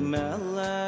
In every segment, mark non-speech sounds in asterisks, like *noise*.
My life.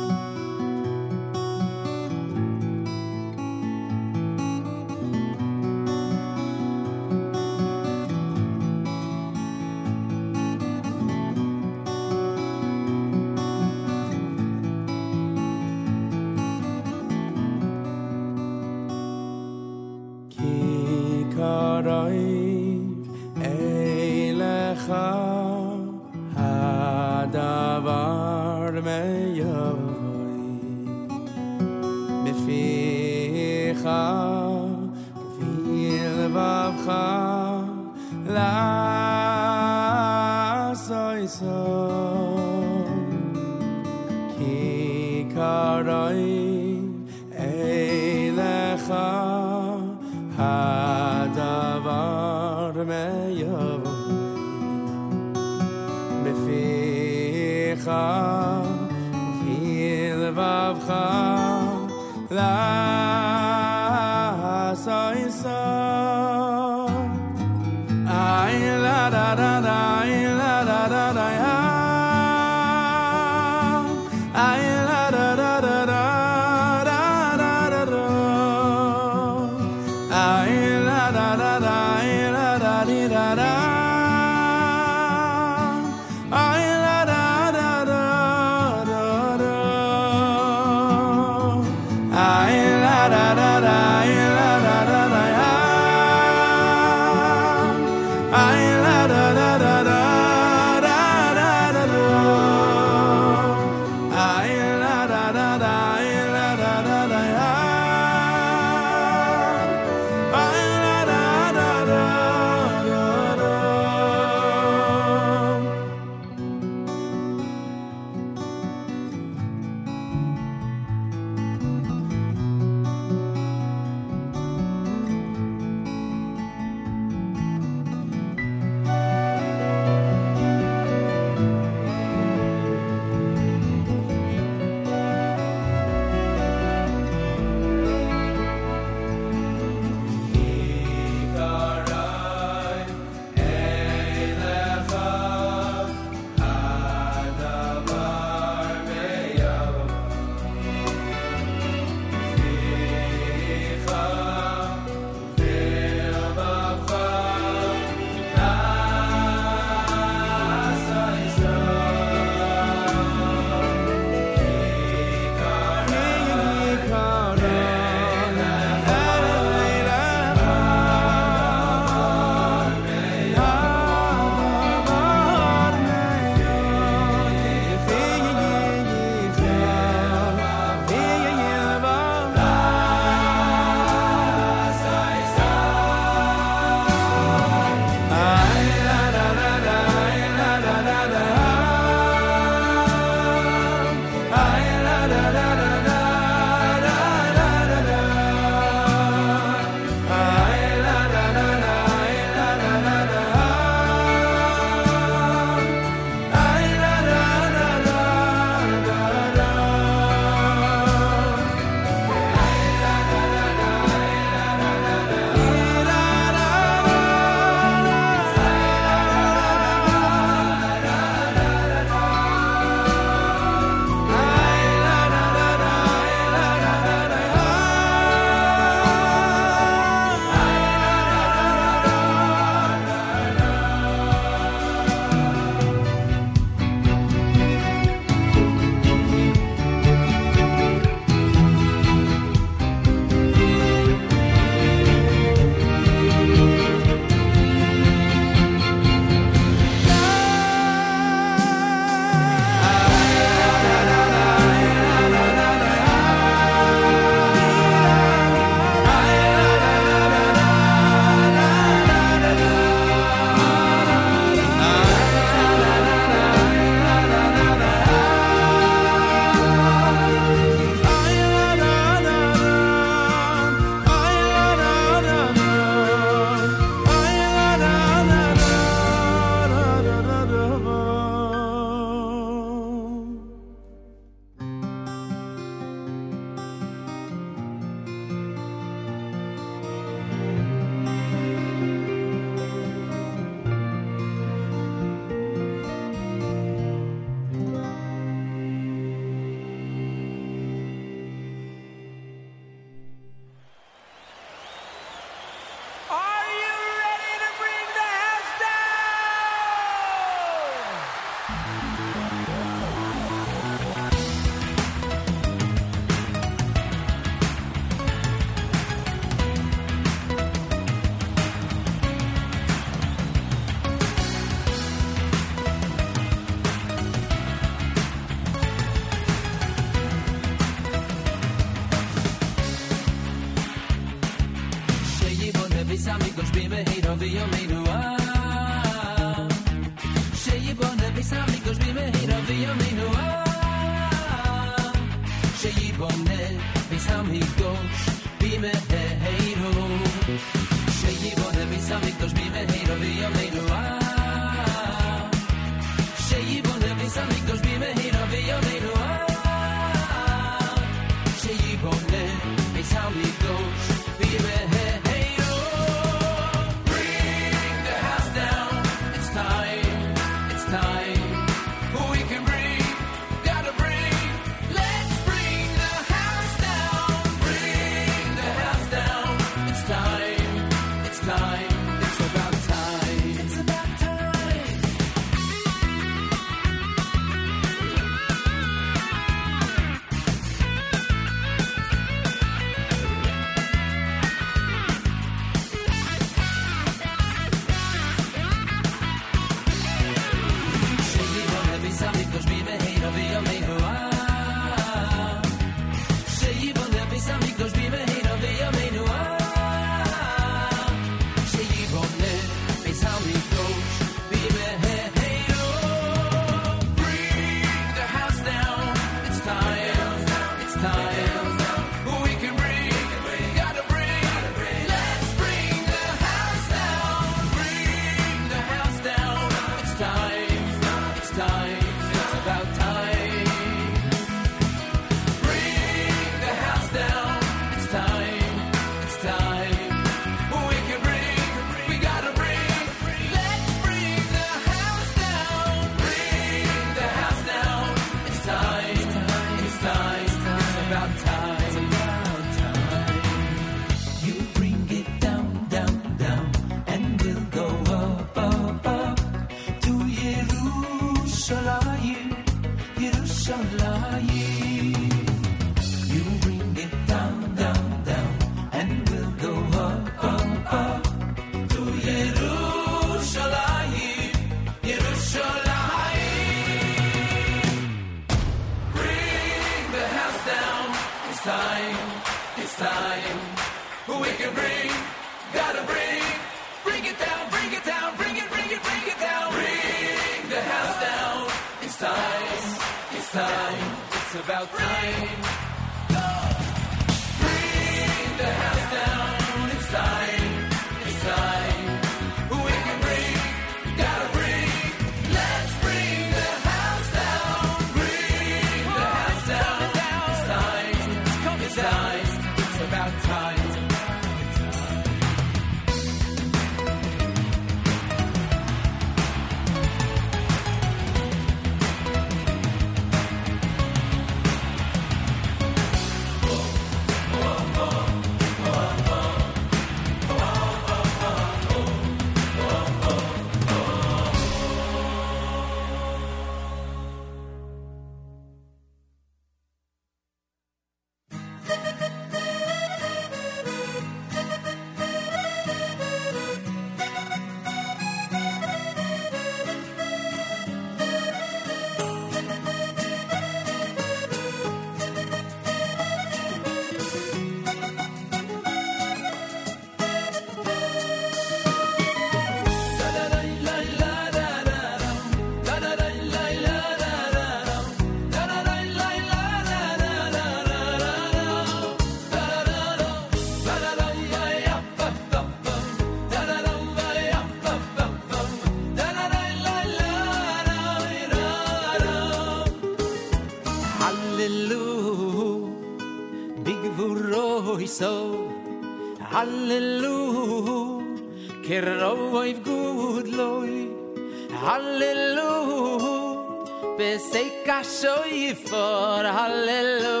kaso i for hallelu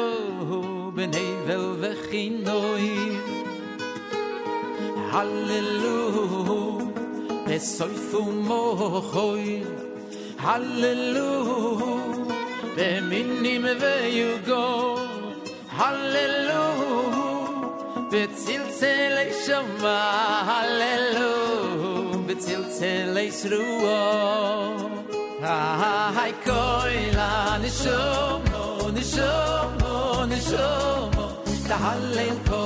ben vel ve hallelujah hallelu es soy hallelujah hallelu be min me ve you go hallelu be til sele shama hallelu be shruah نشم نشم نشم تعال القلب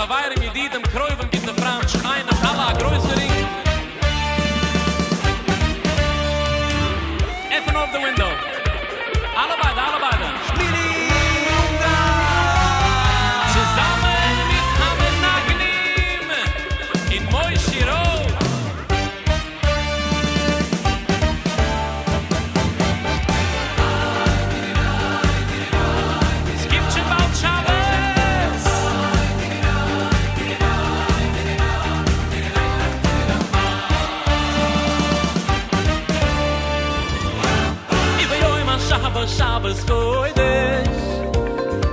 Chavayrim, Yedidim, Kroivim, Gitte Fram, Schneinem, Halla, Größering, shabbes koydes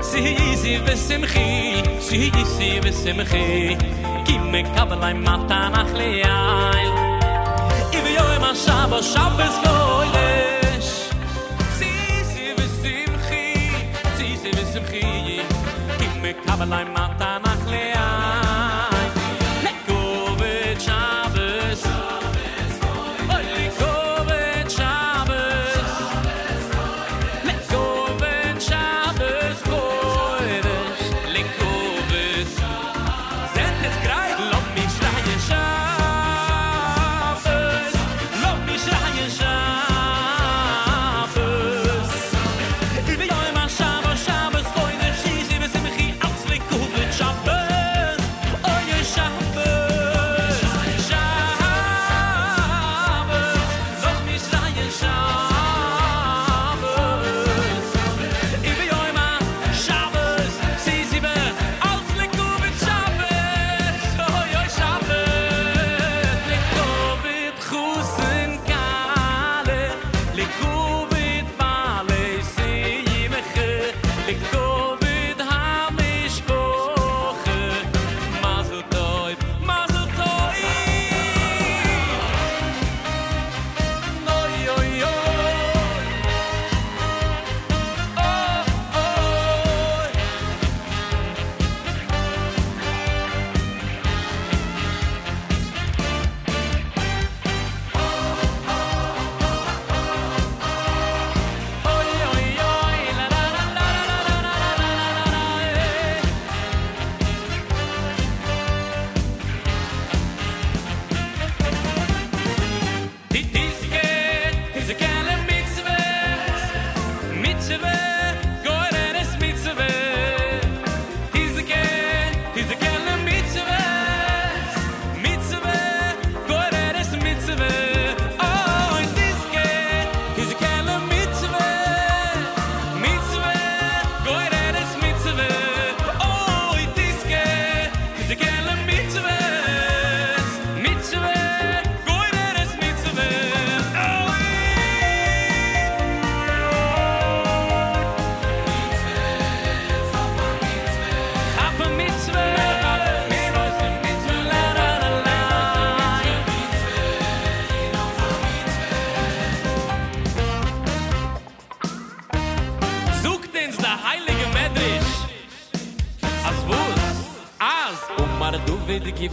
si izi vesem khi si izi vesem khi kim me kavlay mata nach leay i vi yoy ma shabbes shabbes koydes si izi vesem si izi vesem kim me kavlay mata nach leay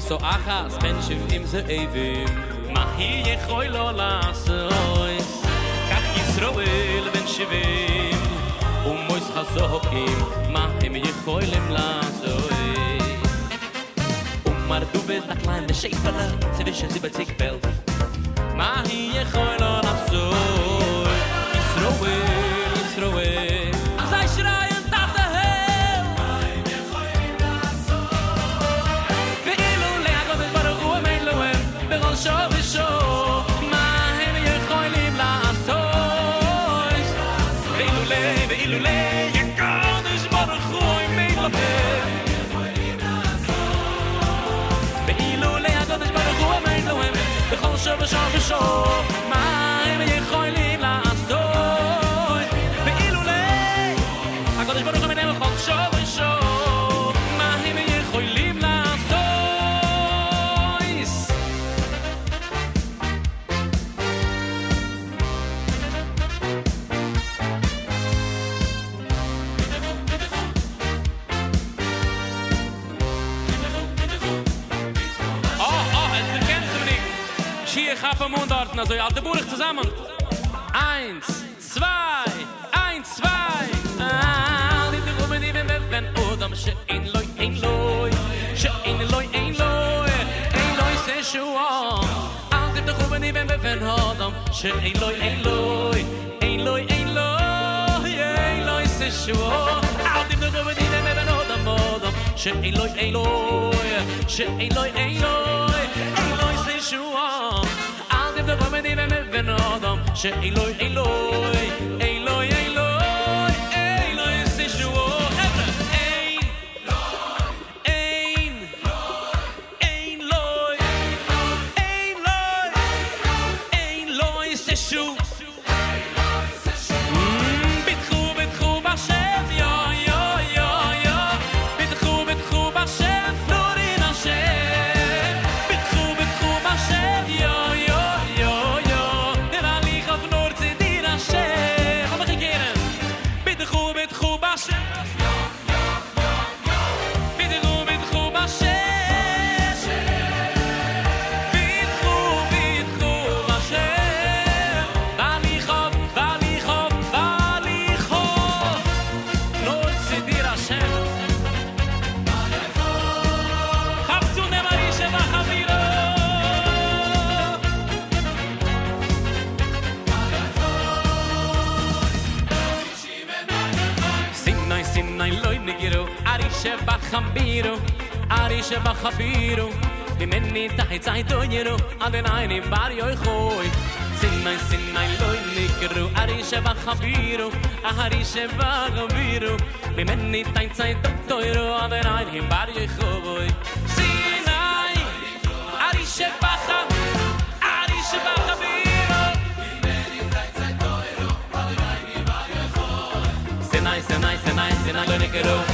so achas menschen im ze evim. Ma hi ye khoy lo las oy. Kach Yisroel ben shivim. Um mois khazokim, ma him ye khoy lem las oy. Um mar du vid da kleine schefele, ze wische sie betik belt. Ma hi ye khoy lo the Jean Michaud. also alte Burg zusammen. Eins, zwei, eins, zwei. Ah, Ali de die wir Ben Odam she'en loy ein loy. She'en loy ein loy. Ein loy se shua. Ali de Ruben ibn Ben Odam she'en loy ein loy. Ein loy ein loy. Ein loy se shua. Ali de Ruben wenn Ben Odam Odam she'en loy ein loy. She'en loy ein loy. mit dir ne wenn אילוי she eloy eloy eloy eloy eloy se ein ein ein loy ein loy ein loy she ba khabiru mi men ni ta hay tsay to nyero ave nay ni bar yoy khoy sin may sin may loy ni kru ari she ba khabiru a hari she ba khabiru mi men ni ta hay tsay to toyro ave nay ni bar yoy khoy sin may ari she ba ari she ba khabiru mi men ni bar yoy khoy sin may sin may sin may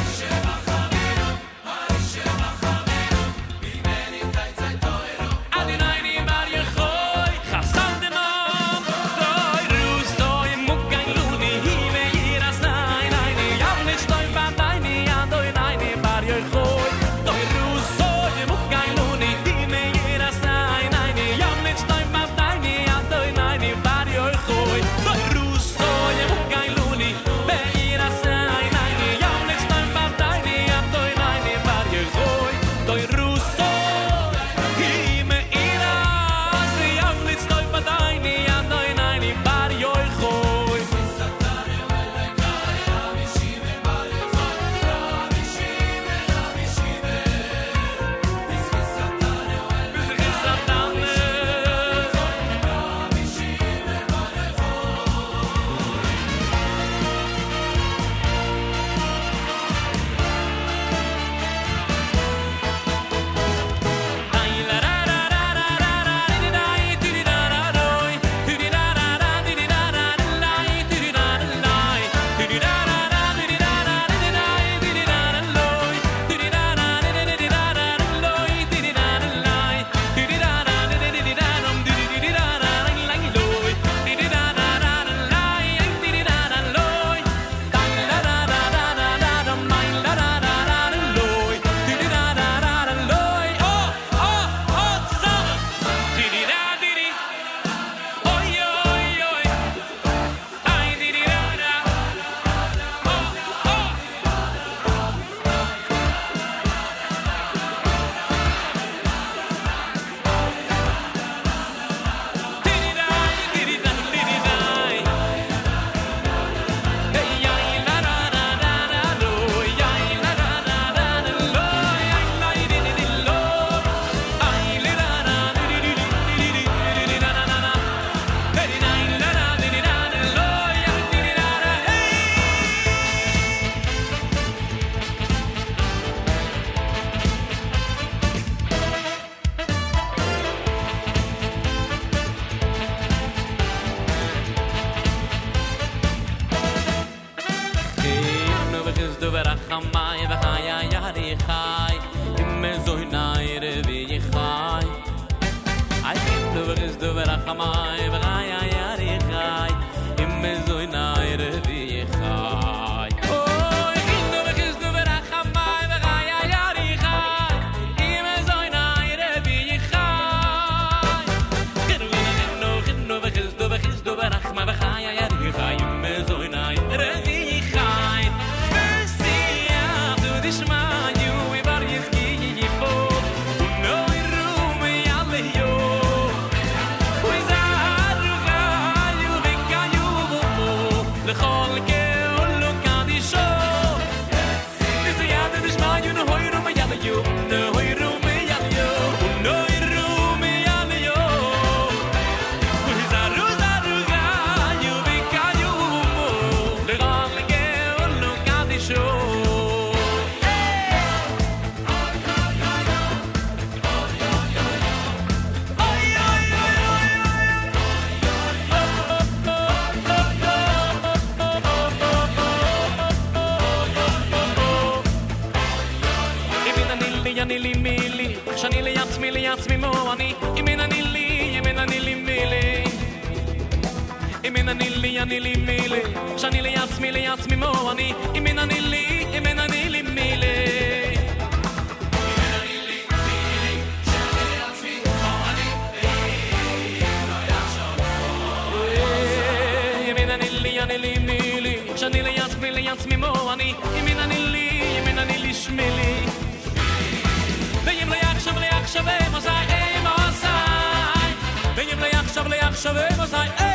yakshav le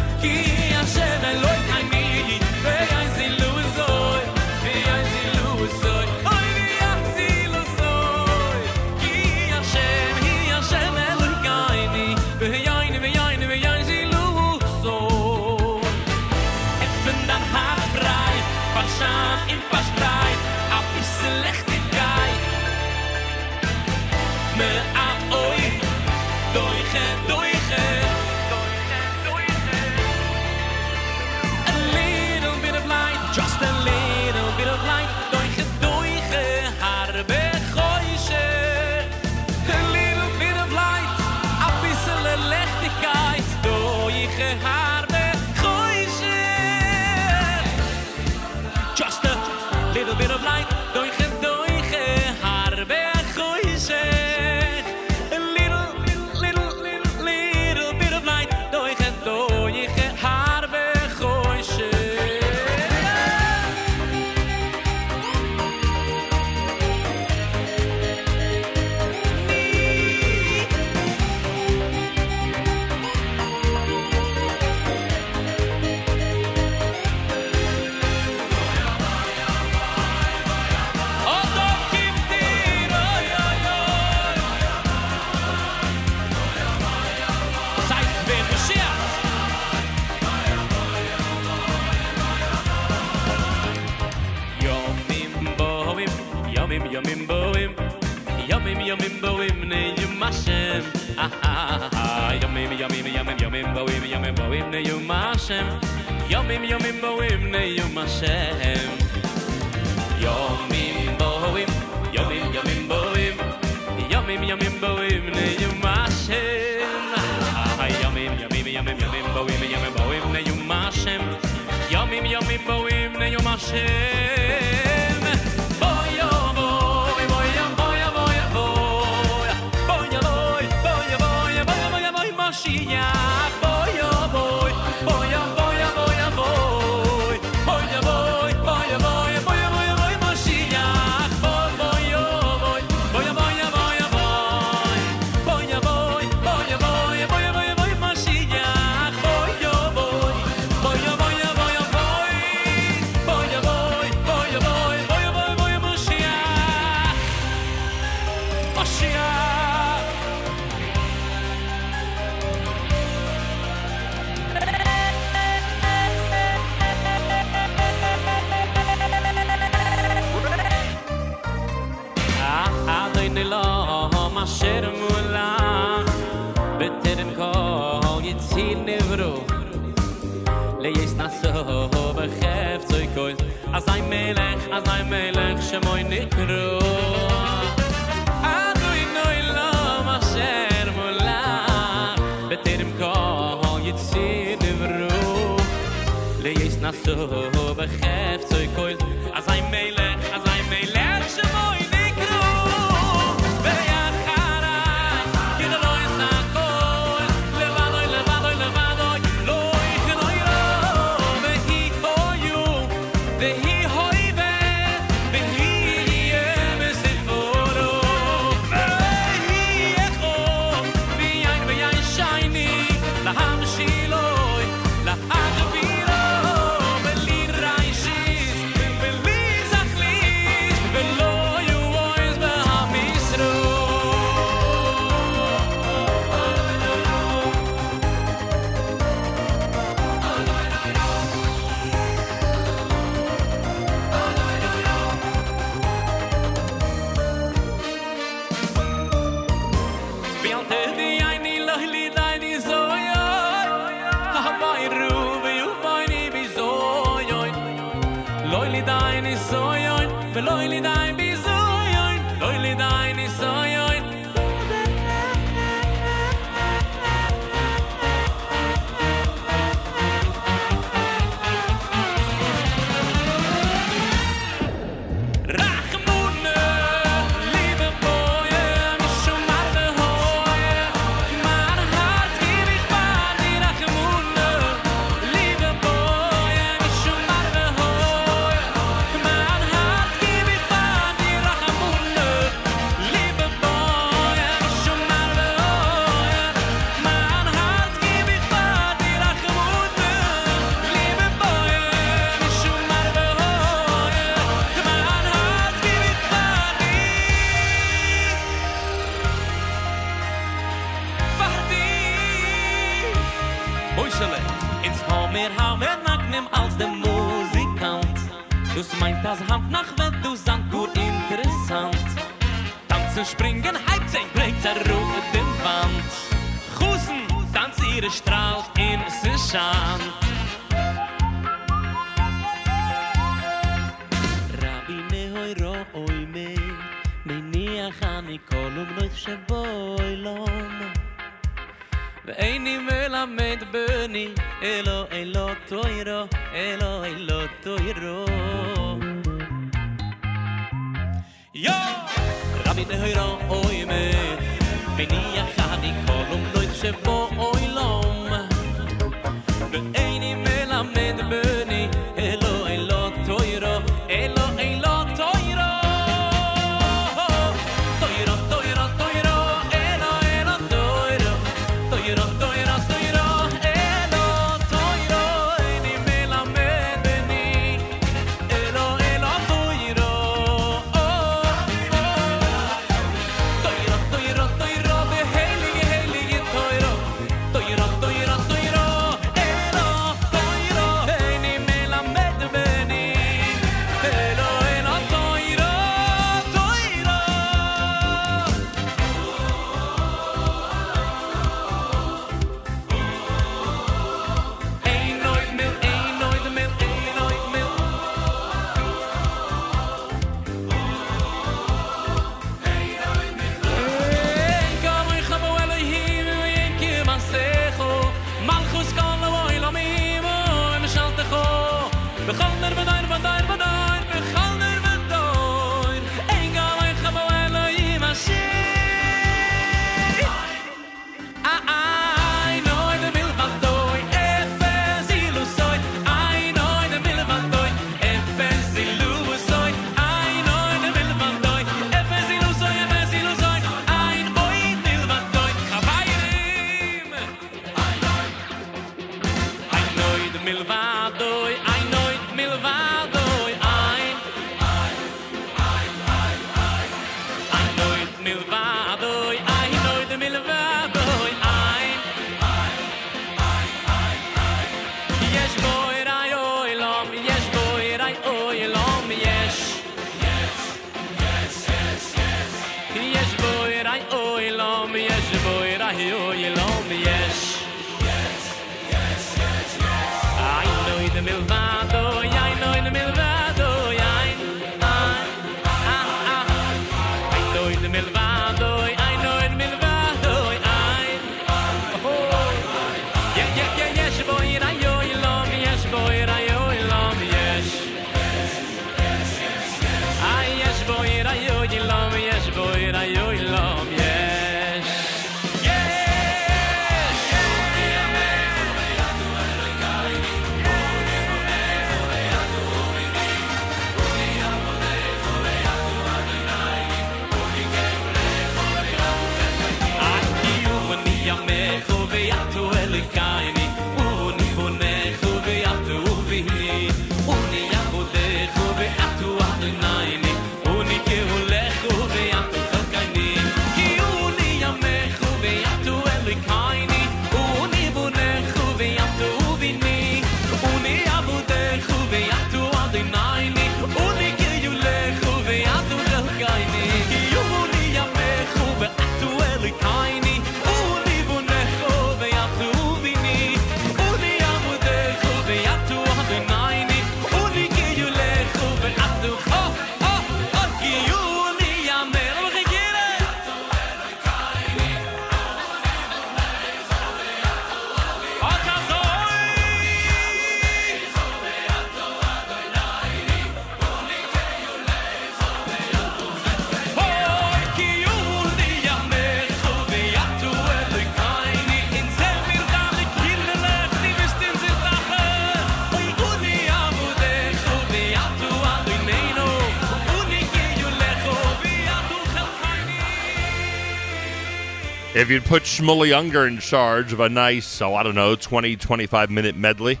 If you'd put Shmuley Unger in charge of a nice, oh, I don't know, 20, 25 minute medley,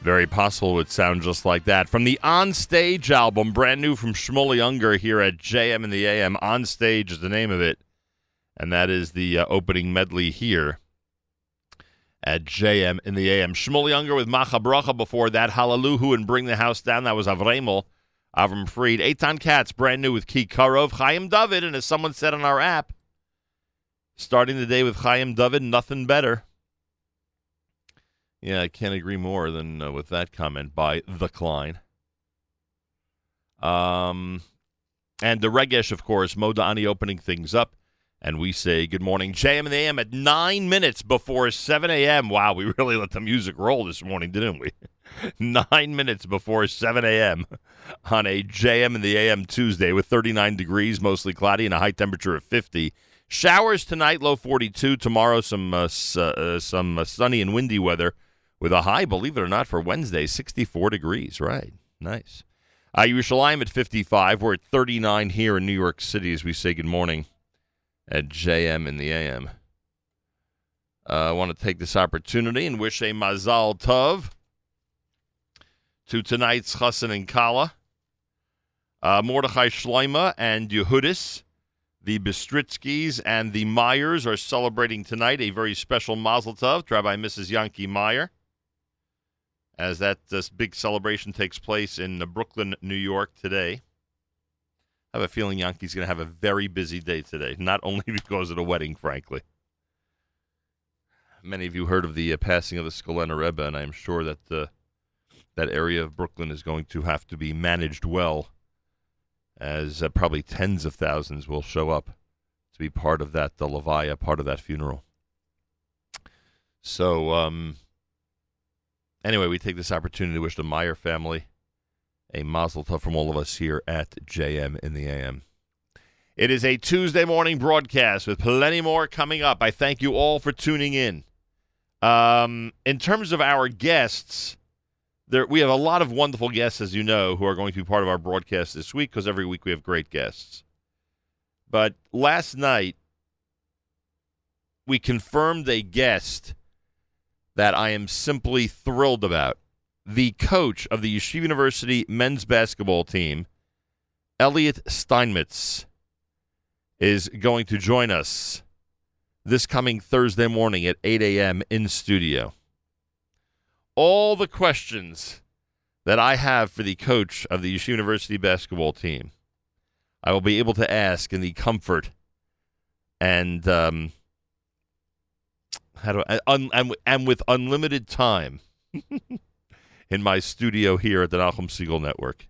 very possible it would sound just like that. From the On Stage album, brand new from Shmuley Unger here at JM in the AM. On Stage is the name of it, and that is the uh, opening medley here at JM in the AM. Shmuley Unger with Macha Bracha before that, Hallelujah and Bring the House Down. That was Avremel, Avram Fried. Eitan Katz, brand new with Ki Karov. Chaim David, and as someone said on our app, starting the day with Chaim David, nothing better. Yeah, I can't agree more than uh, with that comment by the Klein. Um, and the Regesh, of course, Modani opening things up. And we say good morning, JM and the AM at nine minutes before 7 a.m. Wow, we *laughs* really let the music roll this morning, didn't we? *laughs* nine minutes before 7 a.m. on a JM and the AM Tuesday with 39 degrees, mostly cloudy, and a high temperature of 50. Showers tonight, low 42. Tomorrow, some uh, s- uh, some uh, sunny and windy weather with a high, believe it or not, for Wednesday, 64 degrees. Right. Nice. Uh, Yerushalayim at 55. We're at 39 here in New York City as we say good morning at JM in the AM. Uh, I want to take this opportunity and wish a Mazal Tov to tonight's Chassan and Kala, uh, Mordechai Shloima and Yehudis. The Bistritsky's and the Myers are celebrating tonight a very special Mazel Tov to Rabbi Mrs. Yankee Meyer as that this big celebration takes place in uh, Brooklyn, New York today. I have a feeling Yankee's going to have a very busy day today, not only *laughs* because of the wedding, frankly. Many of you heard of the uh, passing of the Skolena Rebbe, and I'm sure that uh, that area of Brooklyn is going to have to be managed well, as uh, probably tens of thousands will show up to be part of that, the Levaya, part of that funeral. So, um, anyway, we take this opportunity to wish the Meyer family a mazel tov from all of us here at JM in the AM. It is a Tuesday morning broadcast with plenty more coming up. I thank you all for tuning in. Um, in terms of our guests, there we have a lot of wonderful guests, as you know, who are going to be part of our broadcast this week because every week we have great guests. But last night, we confirmed a guest that I am simply thrilled about. The coach of the Yeshiva University men's basketball team, Elliot Steinmetz, is going to join us this coming Thursday morning at 8 a.m. in studio. All the questions that I have for the coach of the Yeshiva University basketball team, I will be able to ask in the comfort and um, how do I, un, and, and with unlimited time *laughs* in my studio here at the Nachum Segal Network.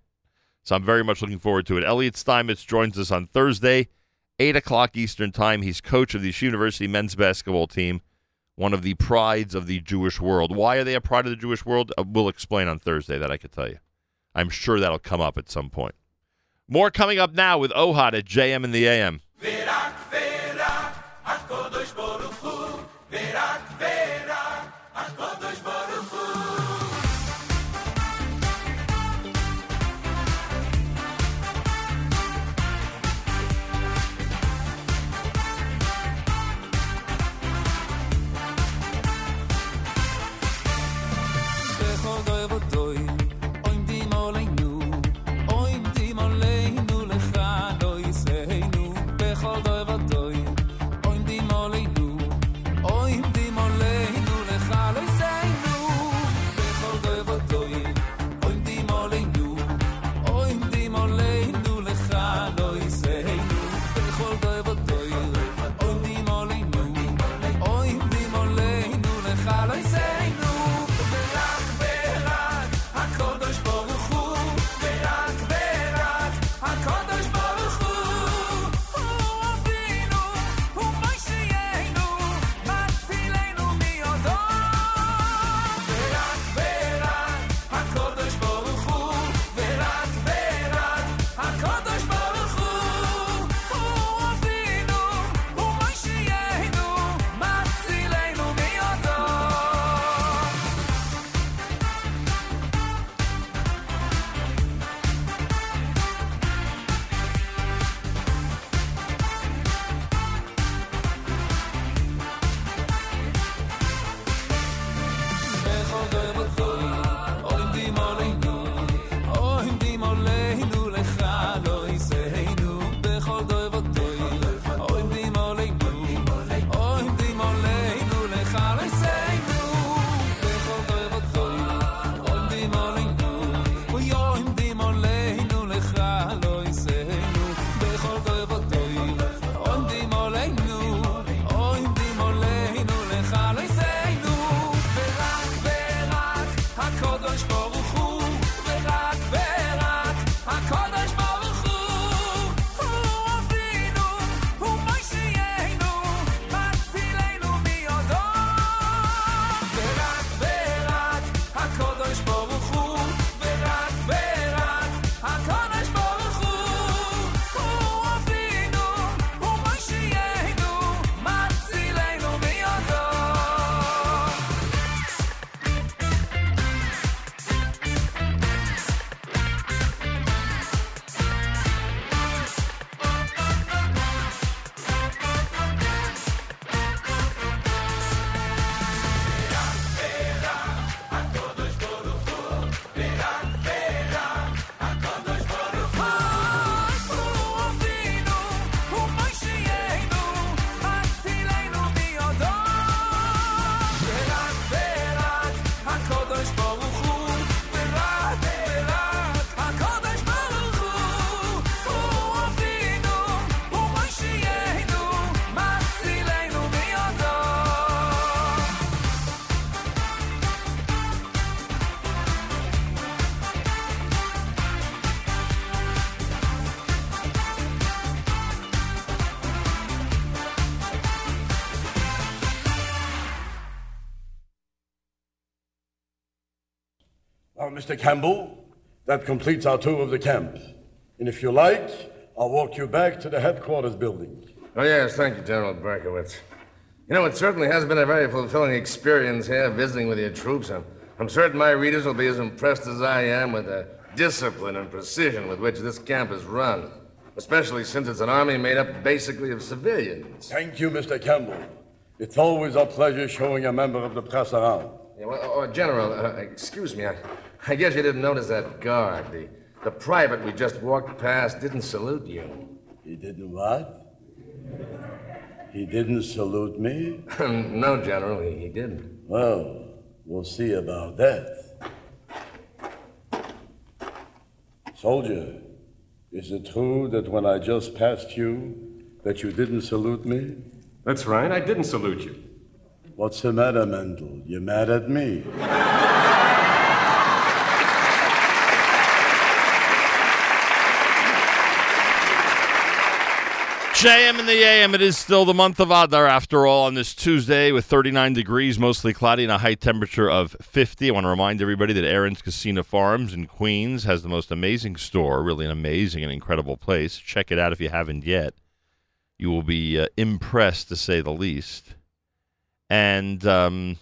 So I'm very much looking forward to it. Elliot Steinmetz joins us on Thursday, 8 o'clock Eastern Time. He's coach of the Yeshiva University men's basketball team, one of the prides of the Jewish world. Why are they a pride of the Jewish world? Uh, we'll explain on Thursday, that I could tell you. I'm sure that'll come up at some point. More coming up now with Ohad at JM and the AM. Mr. Campbell, that completes our tour of the camp. And if you like, I'll walk you back to the headquarters building. Oh, yes, thank you, General Berkowitz. You know, it certainly has been a very fulfilling experience here visiting with your troops. I'm, I'm certain my readers will be as impressed as I am with the discipline and precision with which this camp is run, especially since it's an army made up basically of civilians. Thank you, Mr. Campbell. It's always a pleasure showing a member of the press around. Yeah, well, oh, General, uh, excuse me, I, I guess you didn't notice that guard. The, the private we just walked past didn't salute you. He didn't what? He didn't salute me? *laughs* no, General, he, he didn't. Well, we'll see about that. Soldier, is it true that when I just passed you, that you didn't salute me? That's right, I didn't salute you. What's the matter, Mendel? You mad at me? *laughs* JM in the AM. It is still the month of Adar after all on this Tuesday with 39 degrees, mostly cloudy, and a high temperature of 50. I want to remind everybody that Aron's Kissena Farms in Queens has the most amazing store, really an amazing and incredible place. Check it out if you haven't yet. You will be uh, impressed to say the least. And um,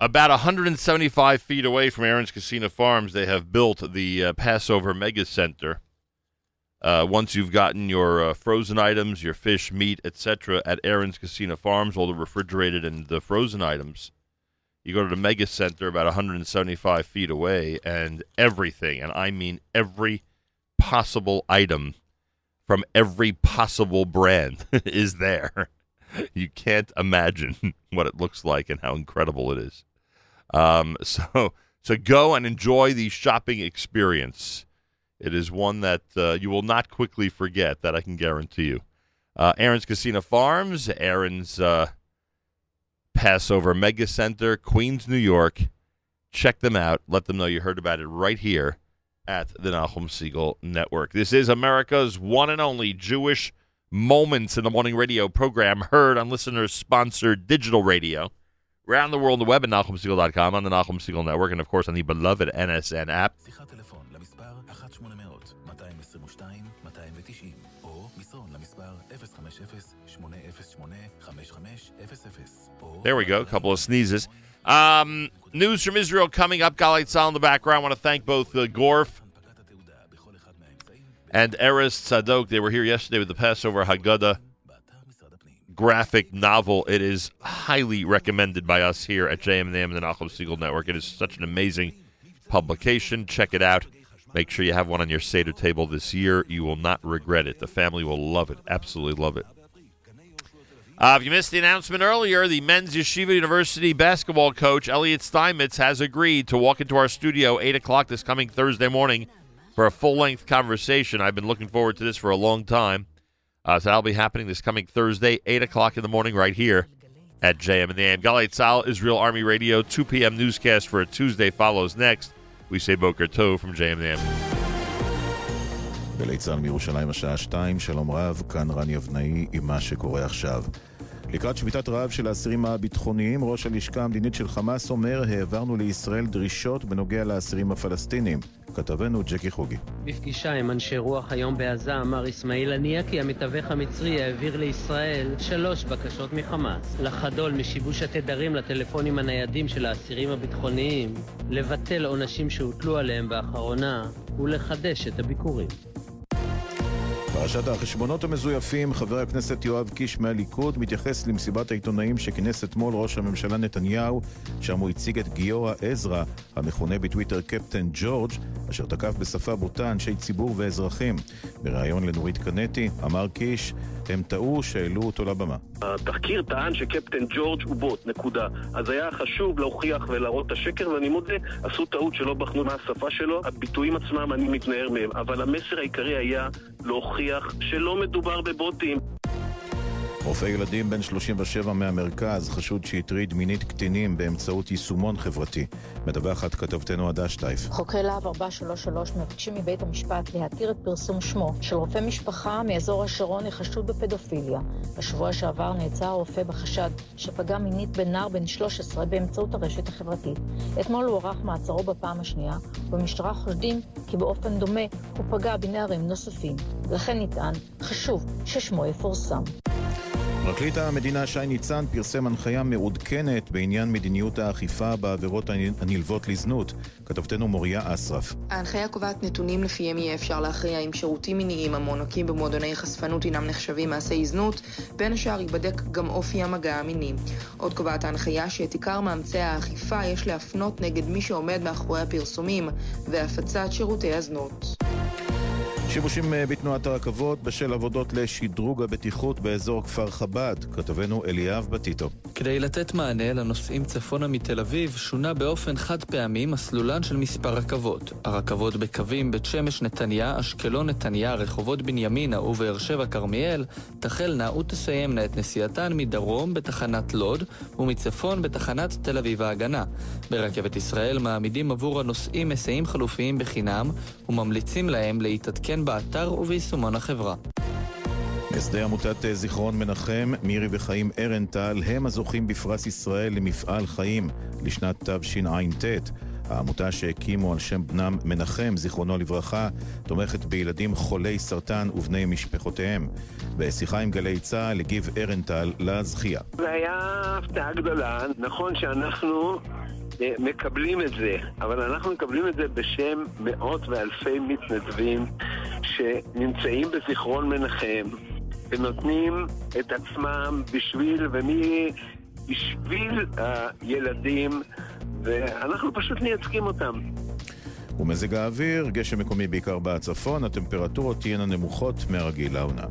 about 175 feet away from Aron's Kissena Farms, they have built the uh, Passover Mega Center. Uh, once you've gotten your uh, frozen items, your fish, meat, etc., at Aron's Kissena Farms, all the refrigerated and the frozen items, you go to the Mega Center about 175 feet away, and everything, and I mean every possible item from every possible brand *laughs* is there. You can't imagine *laughs* what it looks like and how incredible it is. Um, *laughs* so, so go and enjoy the shopping experience. It is one that uh, you will not quickly forget. That I can guarantee you. Uh, Aron's Kissena Farms, Aron's uh, Passover Mega Center, Queens, New York. Check them out. Let them know you heard about it right here at the Nachum Segal Network. This is America's one and only Jewish Moments in the Morning radio program, heard on listeners sponsored digital radio around the world on the web at NachumSegal.com, on the Nachum Segal Network, and of course on the beloved NSN app. There we go. A couple of sneezes. Um, news from Israel coming up. Galei Tzahal in the background. I want to thank both uh, Gorf and Erez Zadok. They were here yesterday with the Passover Haggadah graphic novel. It is highly recommended by us here at JM and the Nachum Segal Network. It is such an amazing publication. Check it out. Make sure you have one on your Seder table this year. You will not regret it. The family will love it. Absolutely love it. Uh, if you missed the announcement earlier, the men's Yeshiva University basketball coach Elliot Steinmetz has agreed to walk into our studio eight o'clock this coming Thursday morning for a full-length conversation. I've been looking forward to this for a long time, uh, so that'll be happening this coming Thursday, eight o'clock in the morning, right here at JM and the AM. Galei Tzahal, Israel Army Radio, two p.m. newscast for a Tuesday follows next. We say Boker Tov from JM and the AM. גלי מירושלים השעה 2, שלום רב, כאן רני אבנאי עם מה שקורה עכשיו. לקראת שביתת רעב של האסירים הביטחוניים, ראש הלשכה המדינית של חמאס אומר, העברנו לישראל דרישות בנוגע לאסירים הפלסטינים. כתבנו ג'קי חוגי. בפגישה עם אנשי רוח היום בעזה אמר אסמאעיל הנייה כי המתווך המצרי העביר לישראל שלוש בקשות מחמאס לחדול משיבוש התדרים לטלפונים הניידים של האסירים הביטחוניים, לבטל עונשים שהוטלו עליהם באחרונה ולחדש את הביקורים. פרשת החשבונות המזויפים, חבר הכנסת יואב קיש מהליכוד מתייחס למסיבת העיתונאים שכינס אתמול ראש הממשלה נתניהו, שם הוא הציג את גיורא עזרא, המכונה בטוויטר קפטן ג'ורג', אשר תקף בשפה בוטה אנשי ציבור ואזרחים. בריאיון לנורית קנטי אמר קיש, הם טעו שהעלו אותו לבמה. התחקיר טען שקפטן ג'ורג' הוא בוט, נקודה. אז היה חשוב להוכיח ולהראות את השקר, ואני מודה, עשו טעות שלא בחנו מה השפה שלו. הביטויים עצמם, אני מתנער מהם. אבל המסר העיקרי היה להוכיח שלא מדובר בבוטים. רופא ילדים בן 37 מהמרכז חשוד שהטריד מינית קטינים באמצעות יישומון חברתי. מדווחת כתבתנו עדה שטייף. חוקרי להב 433 מבקשים מבית המשפט להתיר את פרסום שמו של רופא משפחה מאזור השרון לחשוד בפדופיליה. בשבוע שעבר נעצר הרופא בחשד שפגע מינית בנער בן 13 באמצעות הרשת החברתית. אתמול הוארך מעצרו בפעם השנייה, ובמשטרה חושדים כי באופן דומה הוא פגע בנערים נוספים. לכן נטען, חשוב ששמו יפורסם. פרקליט המדינה שי ניצן פרסם הנחיה מעודכנת בעניין מדיניות האכיפה בעבירות הנלוות לזנות. כתבתנו מוריה אסרף. ההנחיה קובעת נתונים לפיהם יהיה אפשר להכריע אם שירותים מיניים המוענקים במועדוני חשפנות אינם נחשבים מעשי זנות, בין השאר ייבדק גם אופי המגע המיני. עוד קובעת ההנחיה שאת עיקר מאמצי האכיפה יש להפנות נגד מי שעומד מאחורי הפרסומים והפצת שירותי הזנות. שיבושים אה, בתנועת הרכבות בשל עבודות לשדרוג הבטיחות באזור כפר חב"ד. כתבנו אליאב בטיטו. כדי לתת מענה לנוסעים צפונה מתל אביב, שונה באופן חד פעמי מסלולן של מספר רכבות. הרכבות בקווים בית שמש נתניה, אשקלון נתניה, רחובות בנימינה ובאר שבע כרמיאל, תחלנה ותסיימנה את נסיעתן מדרום בתחנת לוד ומצפון בתחנת תל אביב ההגנה. ברכבת ישראל מעמידים עבור הנוסעים מסעים חלופיים בחינם וממליצים להם להתעדכן באתר וביישומון החברה. מייסדי עמותת אה, זיכרון מנחם, מירי וחיים ארנטל, הם הזוכים בפרס ישראל למפעל חיים לשנת תשע"ט. העמותה שהקימו על שם בנם מנחם, זיכרונו לברכה, תומכת בילדים חולי סרטן ובני משפחותיהם. בשיחה עם גלי צה"ל הגיב ארנטל לזכייה. זה היה הפתעה גדולה. נכון שאנחנו מקבלים את זה, אבל אנחנו מקבלים את זה בשם מאות ואלפי מתנדבים שנמצאים בזיכרון מנחם ונותנים את עצמם בשביל ומי... בשביל הילדים, ואנחנו פשוט מייצגים אותם. ומזג האוויר, גשם מקומי בעיקר בצפון, הטמפרטורות תהיינה נמוכות מהרגיל לעונה.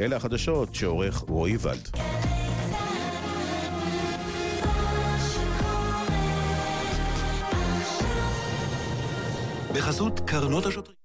אלה החדשות שעורך רועי ולד. בחסות קרנות השוטרים.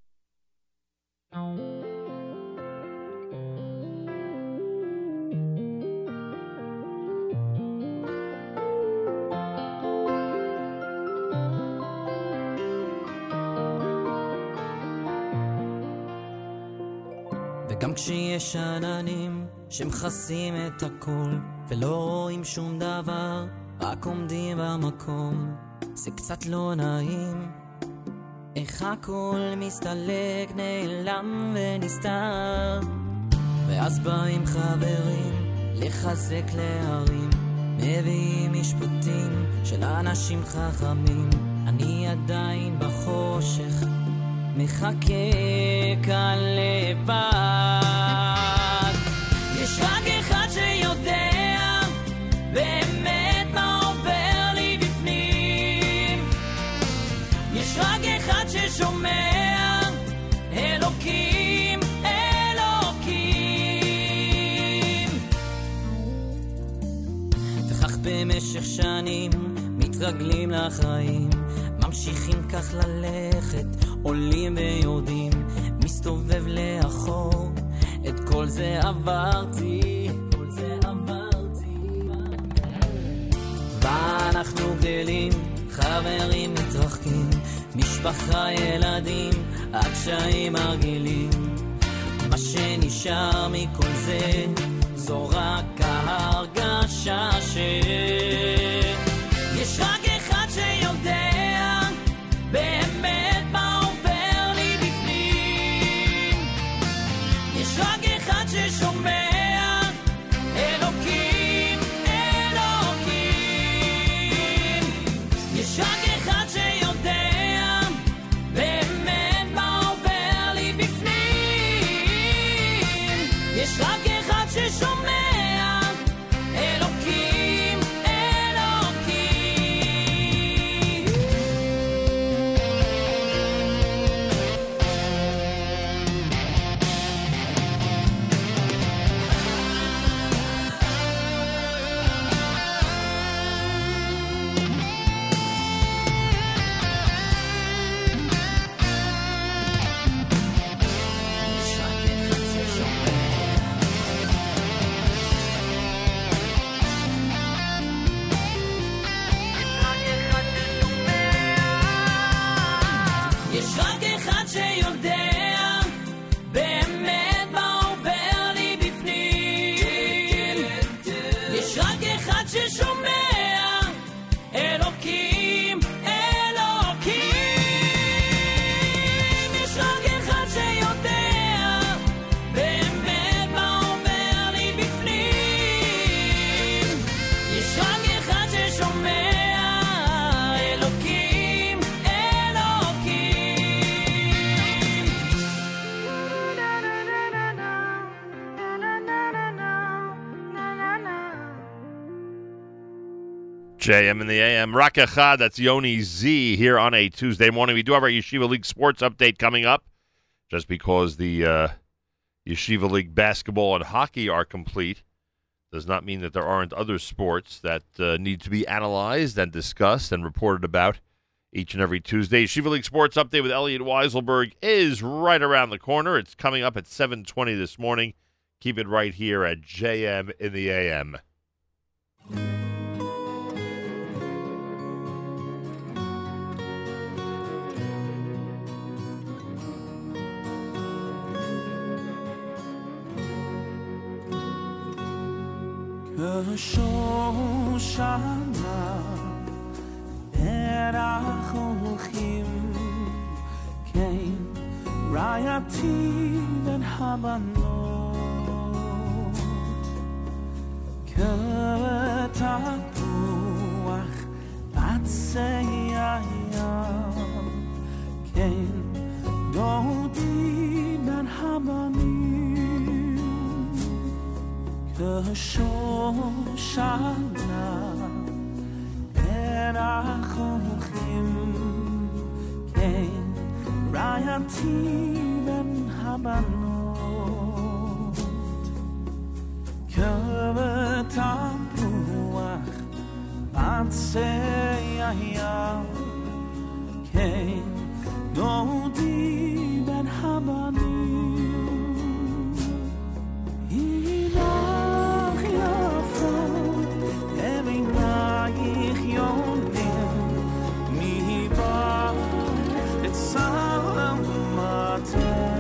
וגם כשיש עננים שמכסים את הכל ולא רואים שום דבר, רק עומדים במקום, זה קצת לא נעים. איך הכל מסתלק, נעלם ונסתר. ואז באים חברים לחזק להרים, מביאים משפטים של אנשים חכמים. אני עדיין בחושך, מחכה כאן לבד. יש רק אחד במשך שנים מתרגלים לחיים, ממשיכים כך ללכת, עולים ויורדים, מסתובב לאחור, את כל זה עברתי, כל. ואנחנו גדלים, חברים מתרחקים, משפחה, ילדים, הקשיים הרגילים. מה שנשאר מכל זה, זו רק ההרגשה ש... יש רק אחד שיודע JM in the AM. Rak Echad, that's Yoni Z here on a Tuesday morning. We do have our Yeshiva League sports update coming up. Just because the uh, Yeshiva League basketball and hockey are complete does not mean that there aren't other sports that uh, need to be analyzed and discussed and reported about each and every Tuesday. Yeshiva League Sports Update with Elliot Weiselberg is right around the corner. It's coming up at 7:20 this morning. Keep it right here at JM in the AM. the Shoshana Berach Olchim Kein Rayati Ben Habanot Ketatuach Batzei Ayam Kein Dodi Ben Habanot the Shoshana Erach Kein Rayati Ben Habanot Követ Apuach Batsei Ayam Kein Nodi Ben Habanot 天。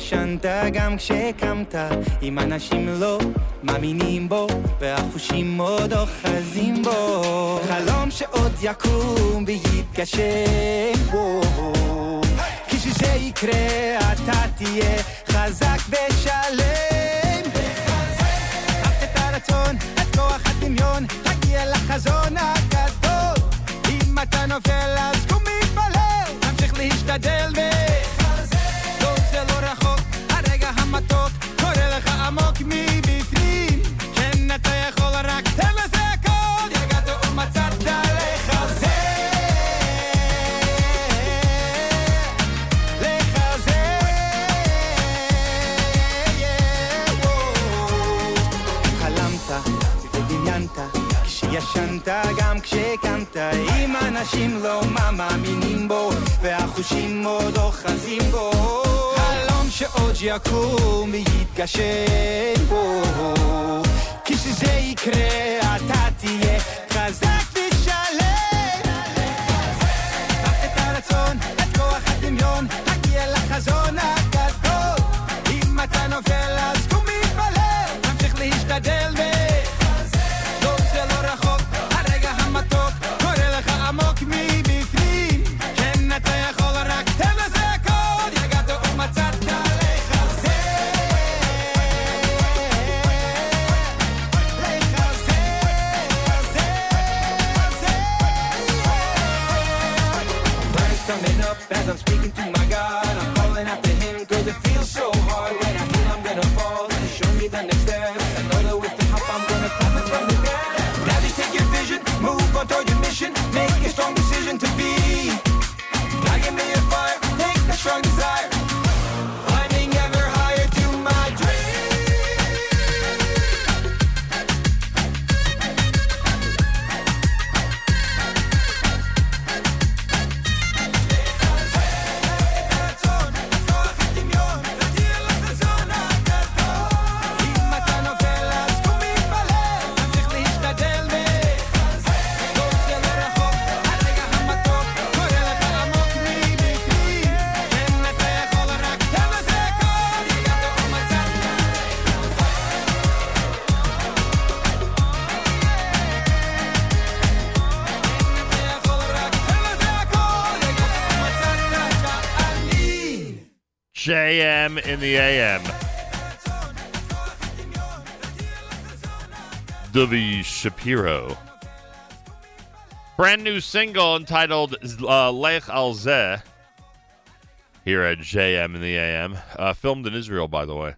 כשישנת גם כשקמת אם אנשים לא מאמינים בו והחושים עוד אוחזים בו. חלום שעוד יקום ויתגשם. בו כשזה יקרה אתה תהיה חזק ושלם. אהבת את הרצון, את כוח הדמיון, תגיע לחזון הגדול. אם אתה נופל אז קום מתפלל, תמשיך להשתדל ו... אנשים לא מאמינים בו והחושים עוד אוחזים בו. חלום שעוד יקום ויתגשם בו. כשזה יקרה אתה תהיה חזק ושלם. אהבת את הרצון, את כוח הדמיון, תגיע לחזון הגדול. אם אתה נופל אז קום מתפלל, תמשיך להשתדל ו... in the AM. Dovey Shapiro. Brand new single entitled uh, Lech Al Zeh here at JM in the AM. Uh, filmed in Israel, by the way.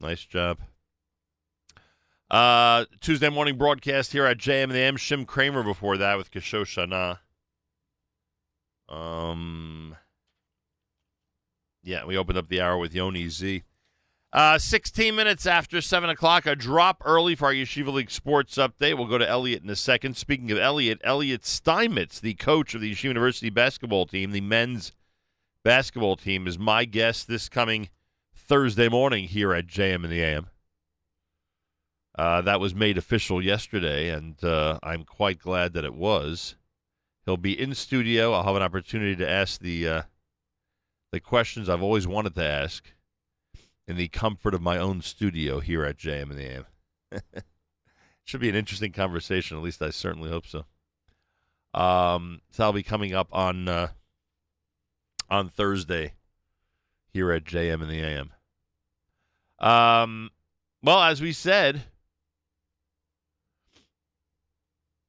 Nice job. Uh, Tuesday morning broadcast here at JM in the AM. Shim Craimer before that with Kisho Shana. Um, yeah, we opened up the hour with Yoni Z. Uh, 16 minutes after 7 o'clock, a drop early for our Yeshiva League sports update. We'll go to Elliot in a second. Speaking of Elliot, Elliot Steinmetz, the coach of the Yeshiva University basketball team, the men's basketball team, is my guest this coming Thursday morning here at JM in the AM. Uh, that was made official yesterday, and uh, I'm quite glad that it was. He'll be in studio. I'll have an opportunity to ask the uh, the questions I've always wanted to ask in the comfort of my own studio here at JM and the AM. *laughs* Should be an interesting conversation. At least I certainly hope so. Um, so I'll be coming up on uh, on Thursday here at JM and the AM. Um, well, as we said,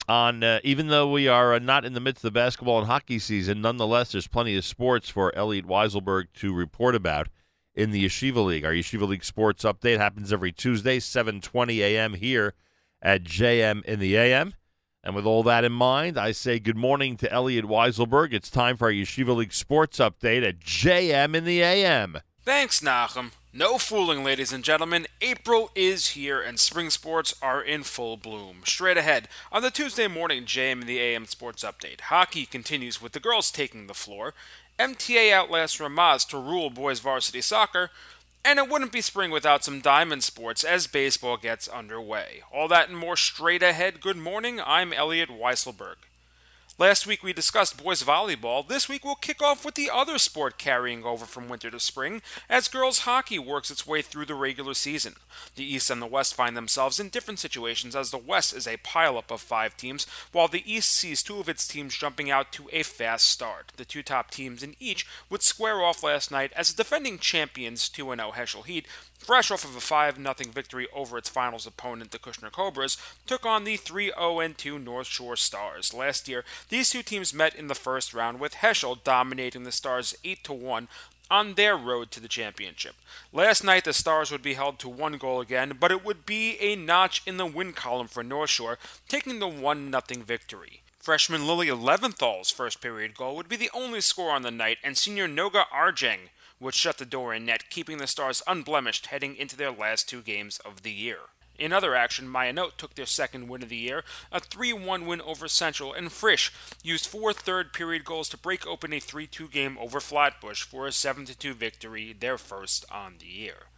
on uh, even though we are uh, not in the midst of the basketball and hockey season, nonetheless, there's plenty of sports for Elliot Weiselberg to report about in the Yeshiva League. Our Yeshiva League sports update happens every Tuesday, 7:20 a.m. here at JM in the AM. And with all that in mind, I say good morning to Elliot Weiselberg. It's time for our Yeshiva League sports update at JM in the AM. Thanks, Nachum. No fooling, ladies and gentlemen. April is here and spring sports are in full bloom. Straight ahead, on the Tuesday morning JM in the AM Sports Update, hockey continues with the girls taking the floor, MTA outlasts Ramaz to rule boys varsity soccer, and it wouldn't be spring without some diamond sports as baseball gets underway. All that and more straight ahead. Good morning, I'm Elliot Weiselberg. Last week we discussed boys volleyball. This week we'll kick off with the other sport carrying over from winter to spring as girls hockey works its way through the regular season. The East and the West find themselves in different situations as the West is a pileup of five teams, while the East sees two of its teams jumping out to a fast start. The two top teams in each would square off last night as the defending champions 2 0 Heschel Heat fresh off of a 5 0 victory over its finals opponent, the Kushner Cobras, took on the 3 0 2 North Shore Stars. Last year, these two teams met in the first round, with Heschel dominating the Stars 8 1 on their road to the championship. Last night, the Stars would be held to one goal again, but it would be a notch in the win column for North Shore, taking the 1 0 victory. Freshman Lily Leventhal's first period goal would be the only score on the night, and senior Noga Arjeng would shut the door in net, keeping the Stars unblemished heading into their last two games of the year. In other action, Mayanot took their second win of the year, a 3 1 win over Central, and Frisch used four third period goals to break open a 3 2 game over Flatbush for a 7 2 victory, their first on the year.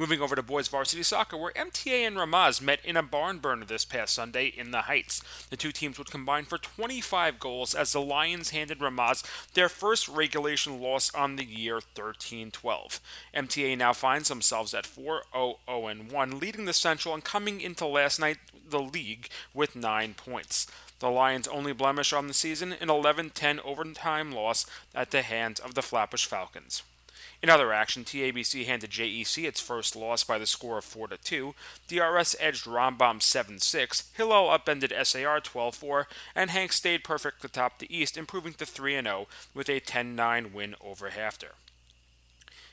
Moving over to boys varsity soccer, where MTA and Ramaz met in a barn burner this past Sunday in the Heights. The two teams would combine for 25 goals as the Lions handed Ramaz their first regulation loss on the year 13 12. MTA now finds themselves at 4 0 1, leading the Central and coming into last night the league with 9 points. The Lions' only blemish on the season, an 11 10 overtime loss at the hands of the Flatbush Falcons. In other action, TABC handed JEC its first loss by the score of 4 2. DRS edged Rambam 7 6. Hillel upended SAR 12 4. And HANC stayed perfect atop the East, improving to 3 0 with a 10 9 win over HAFTR.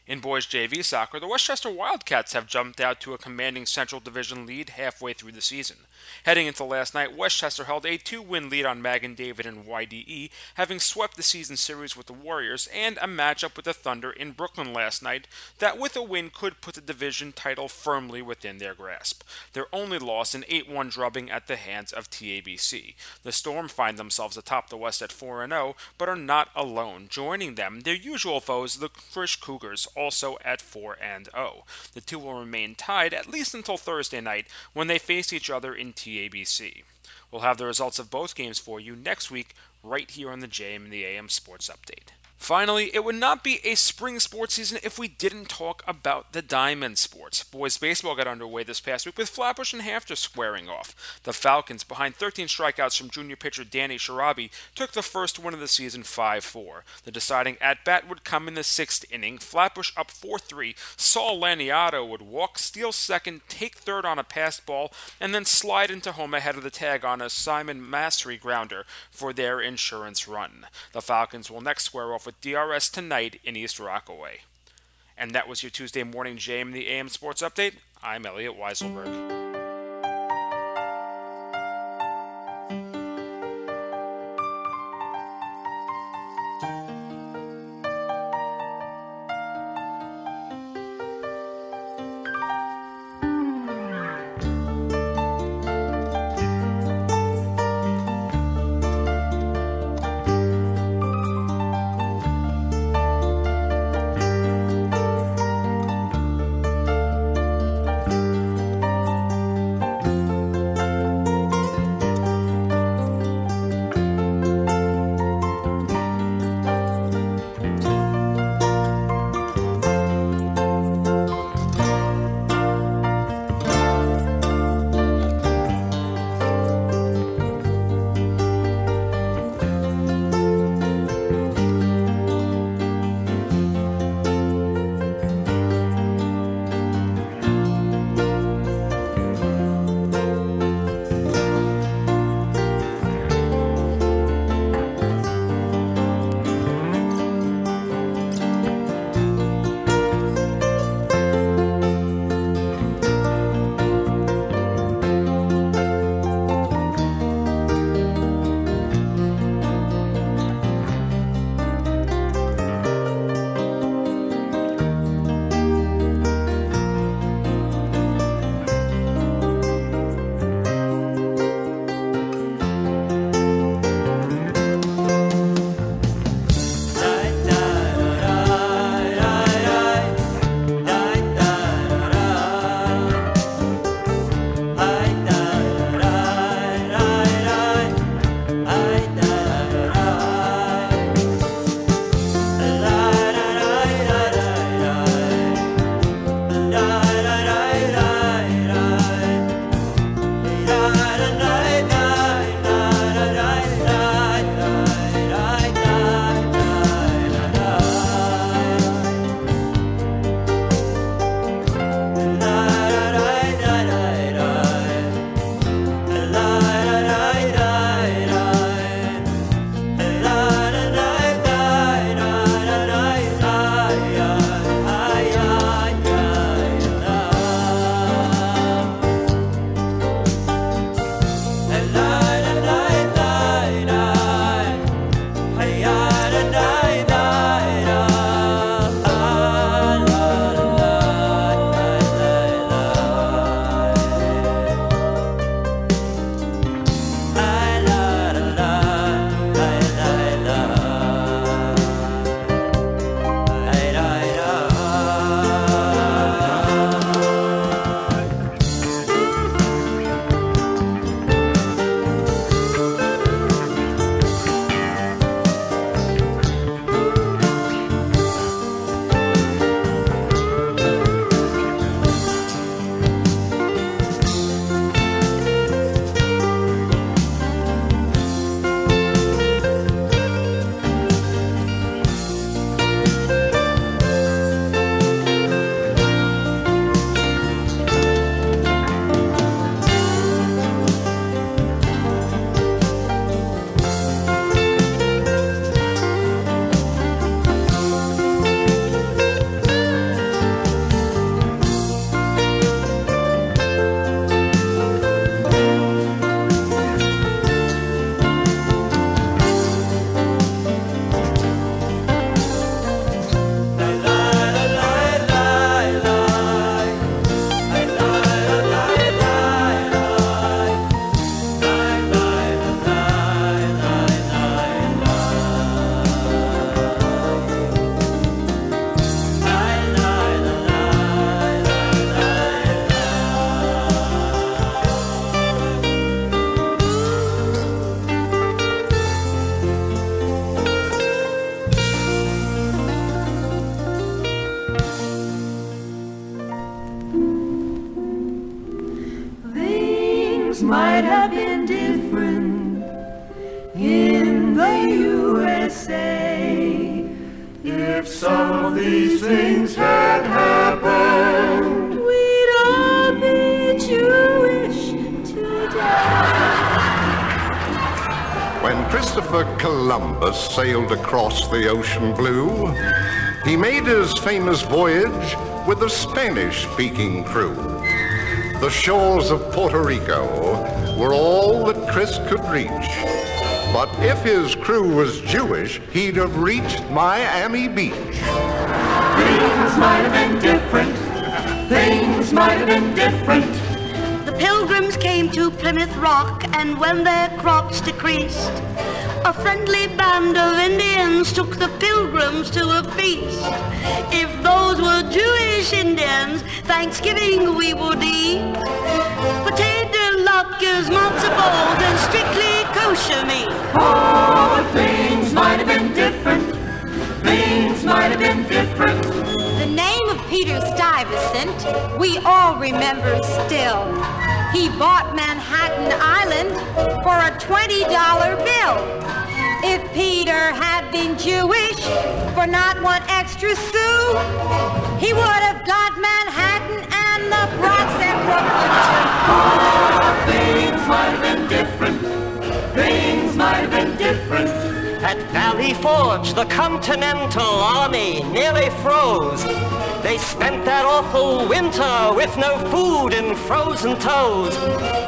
In boys JV soccer, the Westchester Wildcats have jumped out to a commanding Central Division lead halfway through the season. Heading into last night, Westchester held a two win lead on Magan David and YDE, having swept the season series with the Warriors, and a matchup with the Thunder in Brooklyn last night that, with a win, could put the division title firmly within their grasp. Their only loss, an 8 1 drubbing at the hands of TABC. The Storm find themselves atop the West at 4 0, but are not alone. Joining them, their usual foes, the Frisch Cougars, also at 4 and 0. The two will remain tied at least until Thursday night when they face each other in TABC. We'll have the results of both games for you next week right here on the JM and the AM Sports Update. Finally, it would not be a spring sports season if we didn't talk about the diamond sports. Boys baseball got underway this past week with Flatbush and HAFTR squaring off. The Falcons, behind 13 strikeouts from junior pitcher Danny Shirabi, took the first win of the season 5-4. The deciding at-bat would come in the sixth inning. Flatbush up 4-3. Saul Laniato would walk, steal second, take third on a passed ball, and then slide into home ahead of the tag on a Simon Mastery grounder for their insurance run. The Falcons will next square off with DRS tonight in East Rockaway. And that was your Tuesday morning JM the AM Sports Update. I'm Elliot Weiselberg. Across the ocean blue, he made his famous voyage with a Spanish-speaking crew. The shores of Puerto Rico were all that Chris could reach. But if his crew was Jewish, he'd have reached Miami Beach. Things might have been different. Things might have been different. The pilgrims came to Plymouth Rock, and when their crops decreased, a friendly band of Indians took the pilgrims to a feast. If those were Jewish Indians, Thanksgiving we would eat. Potato latkes, matzo balls, and strictly kosher meat. Oh, things might have been different. Things might have been different. The name of Peter Stuyvesant we all remember still. He bought Manhattan Island for a $20 bill. If Peter had been Jewish for not one extra sou, he would have got Manhattan and the Bronx and Brooklyn too. Things might have been different. Things might have been different. At Valley Forge, the Continental Army nearly froze. They spent that awful winter with no food and frozen toes.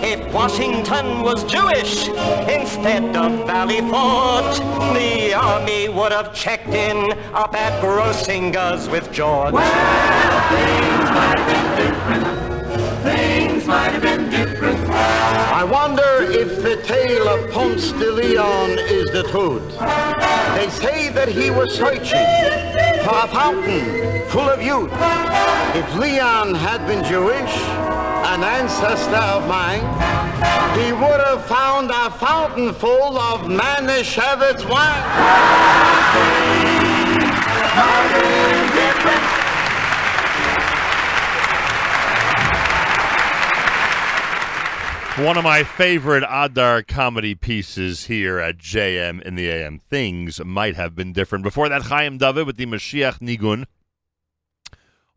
If Washington was Jewish instead of Valley Forge, the army would have checked in up at Grossinger's with George. Well, Things might have been different. Things might have been different. I wonder if the tale of Ponce de Leon is the truth. They say that he was searching for a fountain full of youth. If Leon had been Jewish, an ancestor of mine, he would have found a fountain full of Manischewitz wine. One of my favorite Adar comedy pieces here at JM in the AM. Things might have been different. Before that, Chaim David with the Mashiach Nigun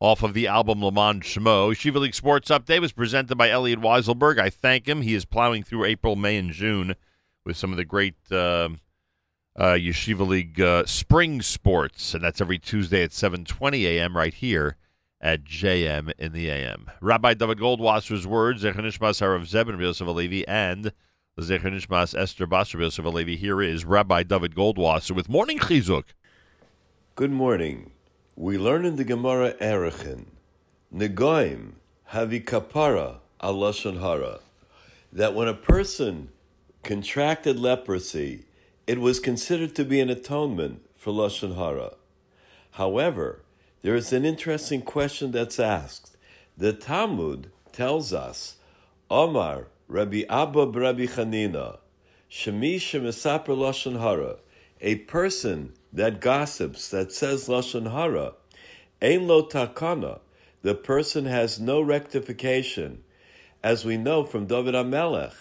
off of the album Le Mans Shmo. Shiva League Sports Update was presented by Elliot Weiselberg. I thank him. He is plowing through April, May, and June with some of the great uh, uh, Yeshiva League uh, spring sports, and that's every Tuesday at 7:20 a.m. right here at JM in the AM. Rabbi David Goldwasser's words, Zecher Nishmas Harav Zebin Yosef Alevi, and Zecher Nishmas Esther Basar Yosef. Here is Rabbi David Goldwasser with Morning Chizuk. Good morning. We learn in the Gemara Erechin, Negoim havi kapara al lashon hara, that when a person contracted leprosy, it was considered to be an atonement for lashon hara. However, there is an interesting question that's asked. The Talmud tells us, Omar Rabbi Abba Rabbi Chanina, Shemi Shemesaper Lashon Hara, a person that gossips, that says Lashon Hara, Ein Lo Takana, the person has no rectification, as we know from David Amelech.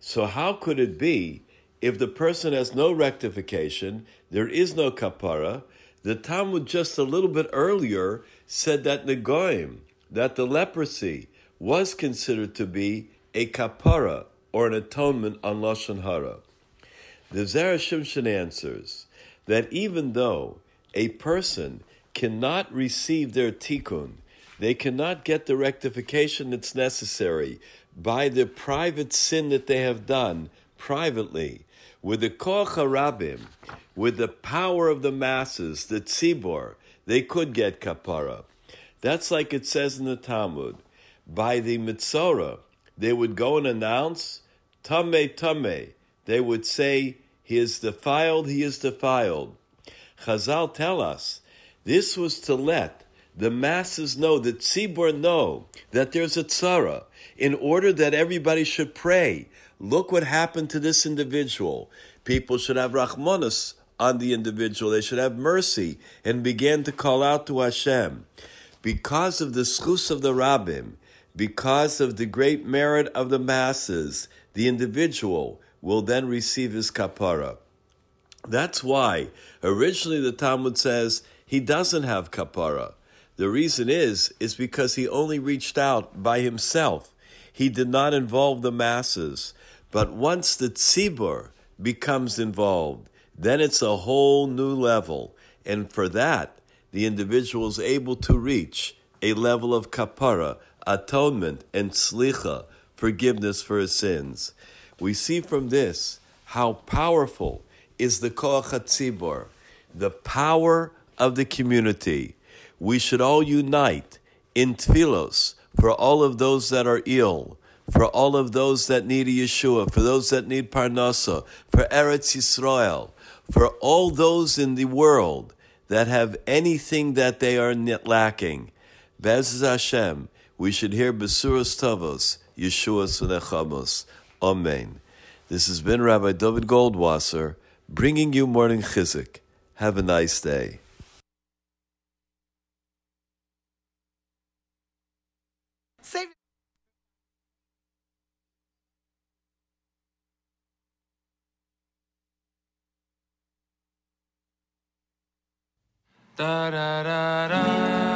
So how could it be if the person has no rectification, there is no kapara, the Talmud just a little bit earlier said that Negoim, that the leprosy was considered to be a kapara or an atonement on Lashon Hara. The Zerah answers that even though a person cannot receive their tikkun, they cannot get the rectification that's necessary by the private sin that they have done privately, with the koch harabim, with the power of the masses, the tzibor, they could get kapara. That's like it says in the Talmud. By the mitzora, they would go and announce, Tame, Tame. They would say, He is defiled, He is defiled. Chazal tell us, this was to let the masses know, the tzibor know, that there's a tzara, in order that everybody should pray. Look what happened to this individual. People should have rachmanis on the individual. They should have mercy and began to call out to Hashem. Because of the schus of the rabbim, because of the great merit of the masses, the individual will then receive his kapara. That's why originally the Talmud says he doesn't have kapara. The reason is is because he only reached out by himself. He did not involve the masses. But once the tzibur becomes involved, then it's a whole new level. And for that, the individual is able to reach a level of kapara, atonement, and slicha, forgiveness for his sins. We see from this how powerful is the koach hatzibor, the power of the community. We should all unite in tefillos for all of those that are ill, for all of those that need a Yeshua, for those that need Parnasa, for Eretz Yisrael, for all those in the world that have anything that they are lacking. Bez Hashem, we should hear Besuros Tavos, Yeshua's V'nechamos. Amen. This has been Rabbi David Goldwasser bringing you morning Chizuk. Have a nice day. Save Da da da da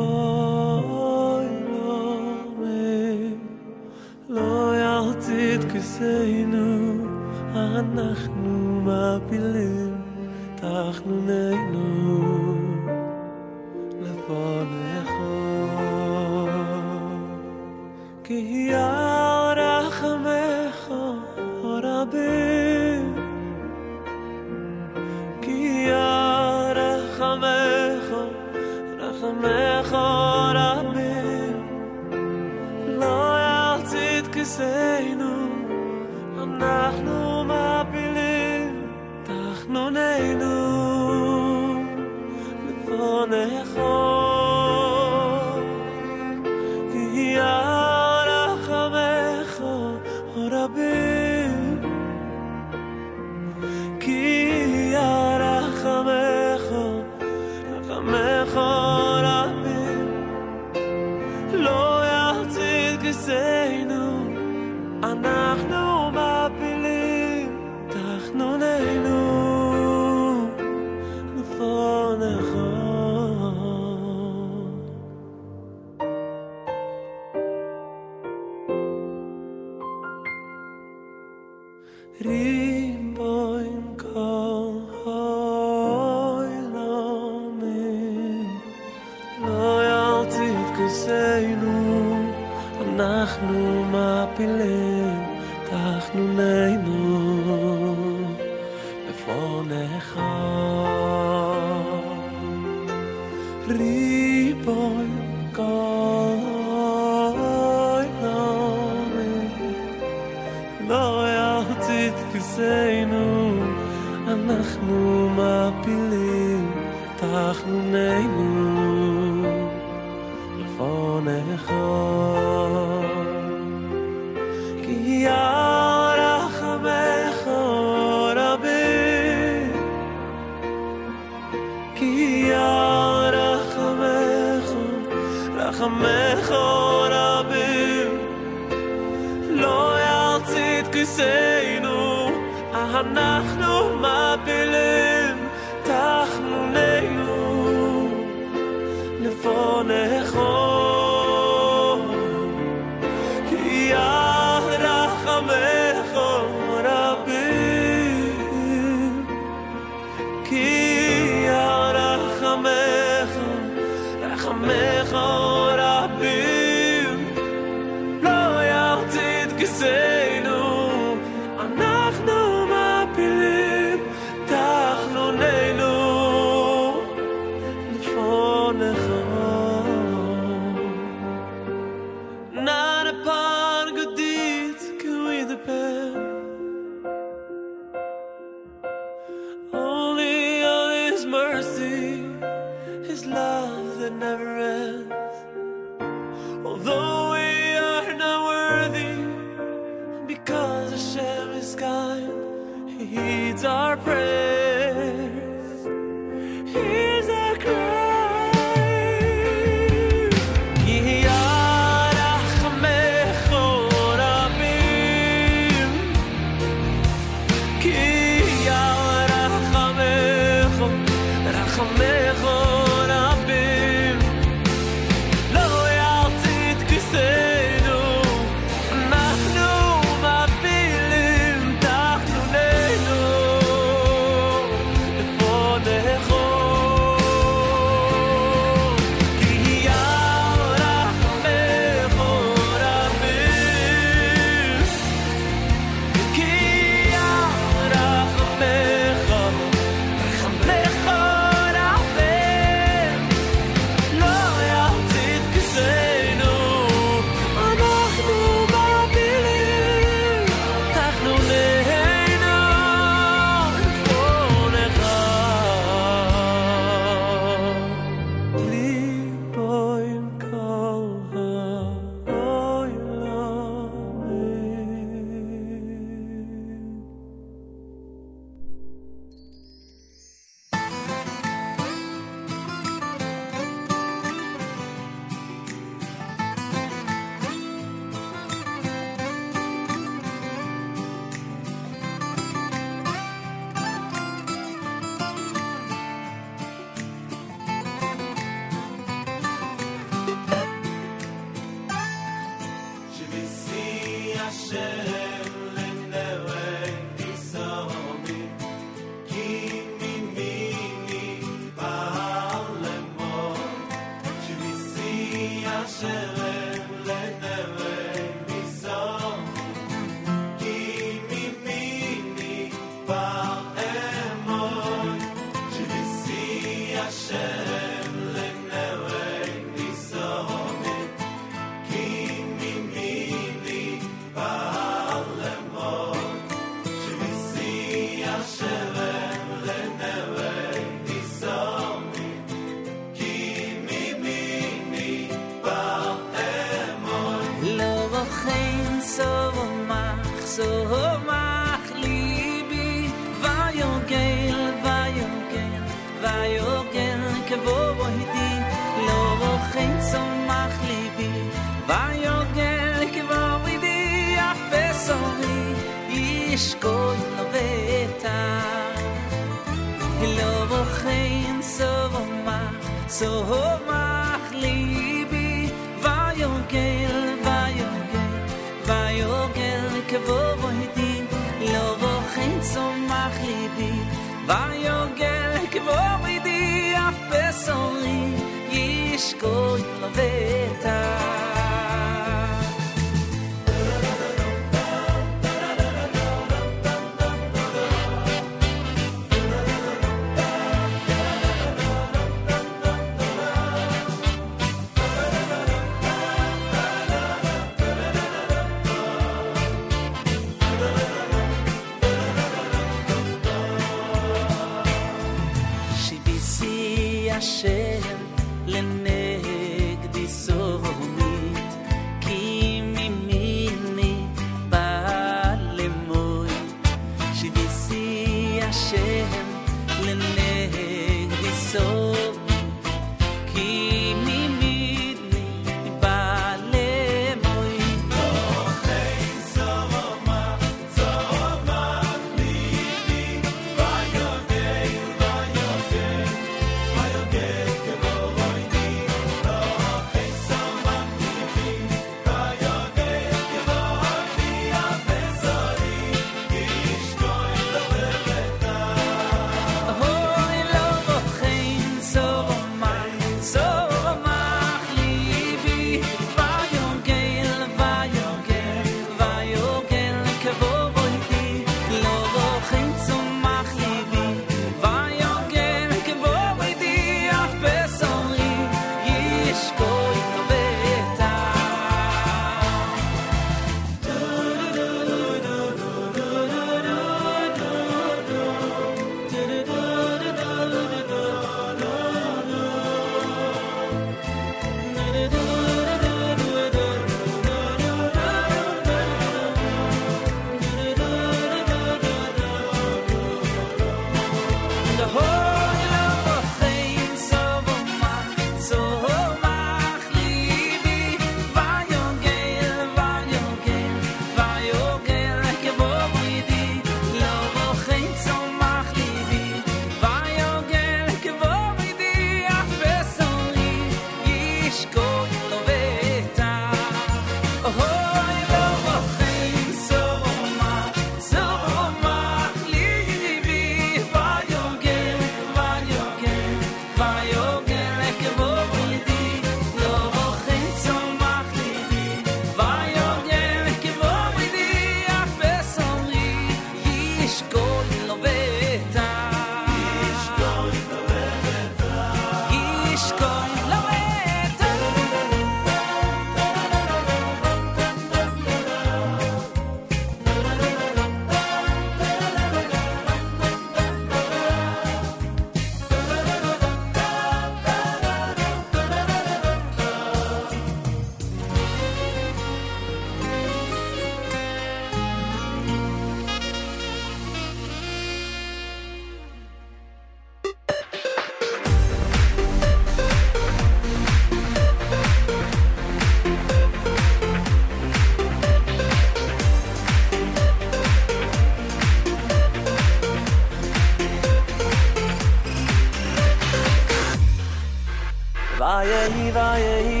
vayehi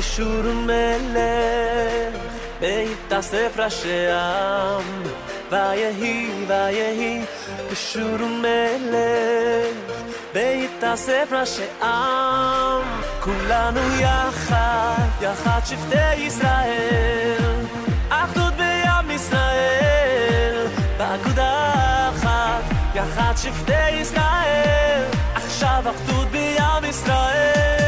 ishurun mele beita sefra sheam vayehi vayehi ishurun mele beita sefra sheam kulanu yachad yachad shifte israel achdut beyam israel ba'akuda achad yachad shifte israel עכשיו אחדות בים ישראל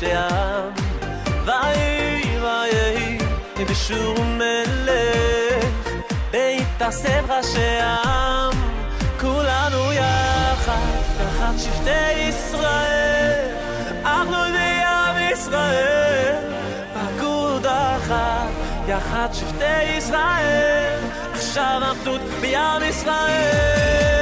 שם ויהי ויהי בשור מלך בית הספר שם כולנו יחד תחת שבטי ישראל. אנחנו בעם ישראל פקוד אחת יחד שבטי ישראל. עכשיו אחדות בעם ישראל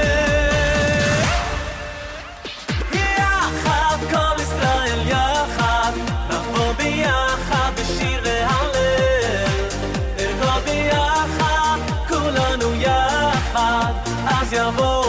siamo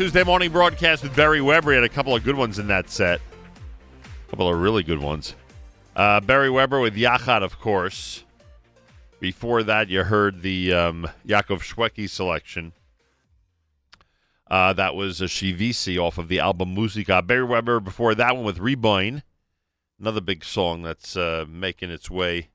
Tuesday morning broadcast with Beri Weber. He had a couple of good ones in that set. A couple of really good ones. Uh, Beri Weber with Yachad, of course. Before that, you heard the um, Yaakov Shwekey selection. Uh, that was a Shivisi off of the album Musica. Beri Weber before that one with Rebind. Another big song that's uh, making its way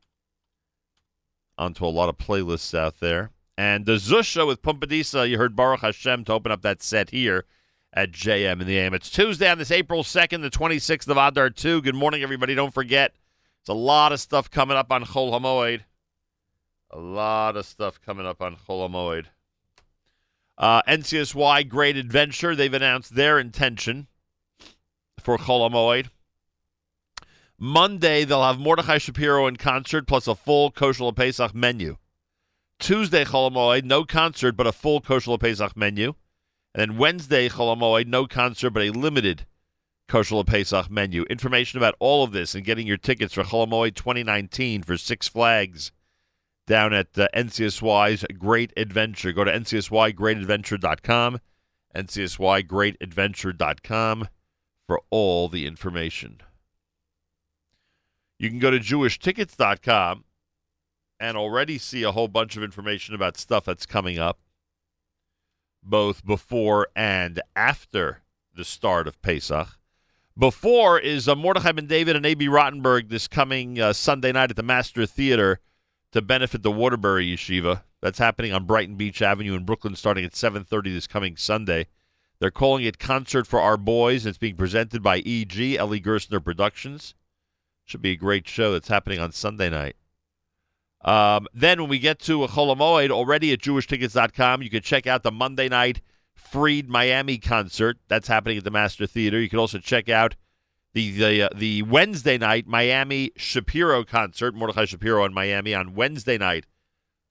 onto a lot of playlists out there. And the Zusha with Pumpadisa, you heard Baruch Hashem to open up that set here at JM in the AM. It's Tuesday on this April 2nd, the 26th of Adar 2. Good morning, everybody. Don't forget, it's a lot of stuff coming up on Chol HaMoed. A lot of stuff coming up on Chol HaMoed. Uh, NCSY Great Adventure, they've announced their intention for Chol HaMoed. Monday, they'll have Mordechai Shapiro in concert plus a full Kosher Pesach menu. Tuesday, Chol no concert but a full Kosher Pesach menu. And then Wednesday, Chol no concert but a limited Kosher Pesach menu. Information about all of this and getting your tickets for Chol HaMoed 2019 for Six Flags down at uh, NCSY's Great Adventure. Go to ncsygreatadventure.com, ncsygreatadventure.com for all the information. You can go to jewishtickets.com and already see a whole bunch of information about stuff that's coming up, both before and after the start of Pesach. Before is uh, Mordechai Ben David and A.B. Rottenberg this coming uh, Sunday night at the Master Theater to benefit the Waterbury Yeshiva. That's happening on Brighton Beach Avenue in Brooklyn starting at 7.30 this coming Sunday. They're calling it Concert for Our Boys. It's being presented by E.G., Eli Gerstner Productions. Should be a great show that's happening on Sunday night. Um, then when we get to a Chol HaMoed, already at jewishtickets.com, you can check out the Monday night Freed Miami concert. That's happening at the Master Theater. You can also check out the the, uh, the Wednesday night Miami Shapiro concert, Mordechai Shapiro in Miami on Wednesday night,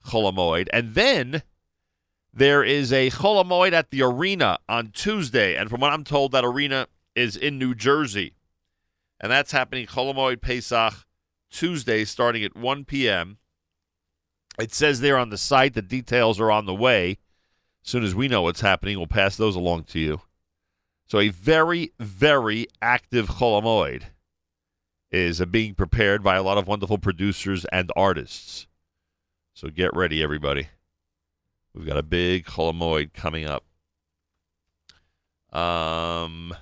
Chol HaMoed. And then there is a Chol HaMoed at the arena on Tuesday. And from what I'm told, that arena is in New Jersey. And that's happening Chol HaMoed Pesach Tuesday starting at 1 p.m. It says there on the site the details are on the way. As soon as we know what's happening, we'll pass those along to you. So a very, very active Chol HaMoed is being prepared by a lot of wonderful producers and artists. So get ready, everybody. We've got a big Chol HaMoed coming up. Um,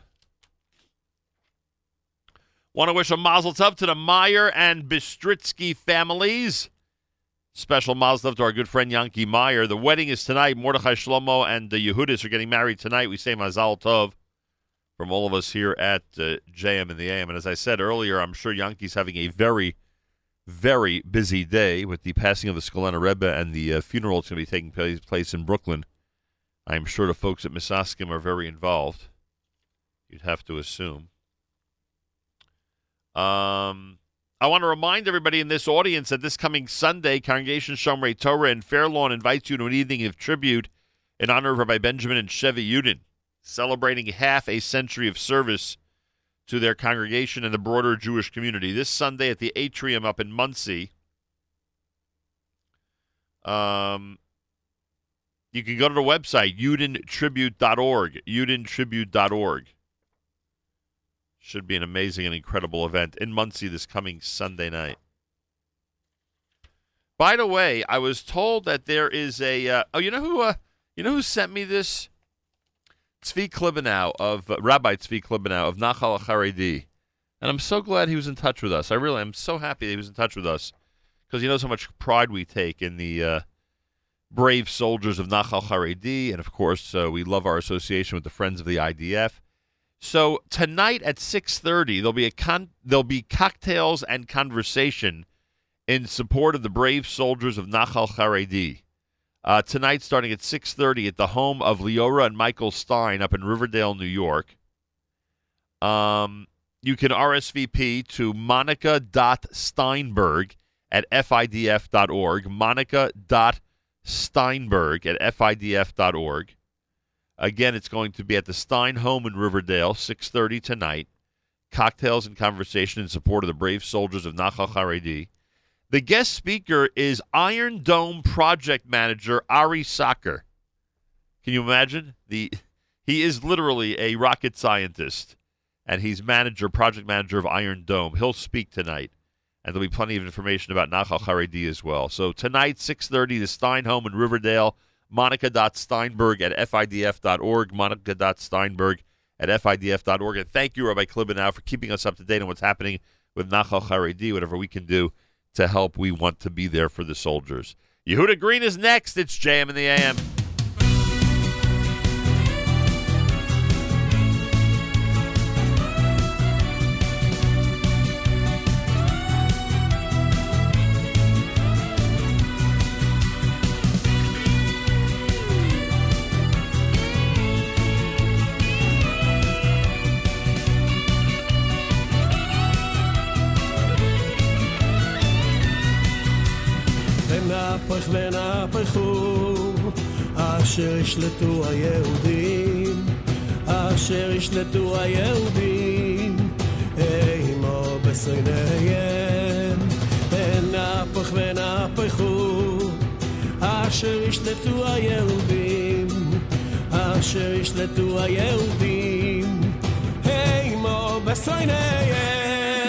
want to wish a mazel tov to the Meyer and Bistritsky families. Special mazel to our good friend Yankee Meyer. The wedding is tonight. Mordechai Shlomo and the Yehudis are getting married tonight. We say mazal tov from all of us here at uh, JM in the AM. And as I said earlier, I'm sure Yankee's having a very, very busy day with the passing of the Skulener Rebbe and the uh, funeral that's going to be taking place, place in Brooklyn. I'm sure the folks at Misaskim are very involved. You'd have to assume. Um, I want to remind everybody in this audience that this coming Sunday, Congregation Shomrei Torah in Fairlawn invites you to an evening of tribute in honor of Rabbi Benjamin and Chevy Yudin, celebrating half a century of service to their congregation and the broader Jewish community. This Sunday at the Atrium up in Monsey. Um, you can go to the website, udintribute.org, udintribute.org. Should be an amazing and incredible event in Monsey this coming Sunday night. By the way, I was told that there is a uh, oh, you know who uh, you know who sent me this? Tzvi Klibanow of uh, Rabbi Tzvi Klibanow of Nachal Haredi, and I'm so glad he was in touch with us. I really am so happy that he was in touch with us because he knows how much pride we take in the uh, brave soldiers of Nachal Haredi, and of course, uh, we love our association with the Friends of the IDF. So tonight at 6:30 there'll be a con- there'll be cocktails and conversation in support of the brave soldiers of Nachal Haredi. Uh, tonight starting at 6:30 at the home of Leora and Michael Stein up in Riverdale, New York. Um, you can RSVP to monica.steinberg at fidf.org. Monica.steinberg at fidf.org. Again, it's going to be at the Stein Home in Riverdale, 6:30 tonight. Cocktails and conversation in support of the brave soldiers of Nachal Haredi. The guest speaker is Iron Dome project manager Ari Sacher. Can you imagine? The he is literally a rocket scientist, and he's manager, project manager of Iron Dome. He'll speak tonight, and there'll be plenty of information about Nachal Haredi as well. So tonight, 6:30, the Stein Home in Riverdale. Monica.Steinberg at FIDF.org. Monica.Steinberg at FIDF.org. And thank you, Rabbi Klibanow, for keeping us up to date on what's happening with Nachal Haredi. Whatever we can do to help, we want to be there for the soldiers. Yehuda Green is next. It's JM in the AM. אשר ישלטו היהודים, אשר ישלטו היהודים, אימו בשונאיהם. ונפח ונפחו, אשר ישלטו היהודים, אשר ישלטו היהודים, אימו בשונאיהם.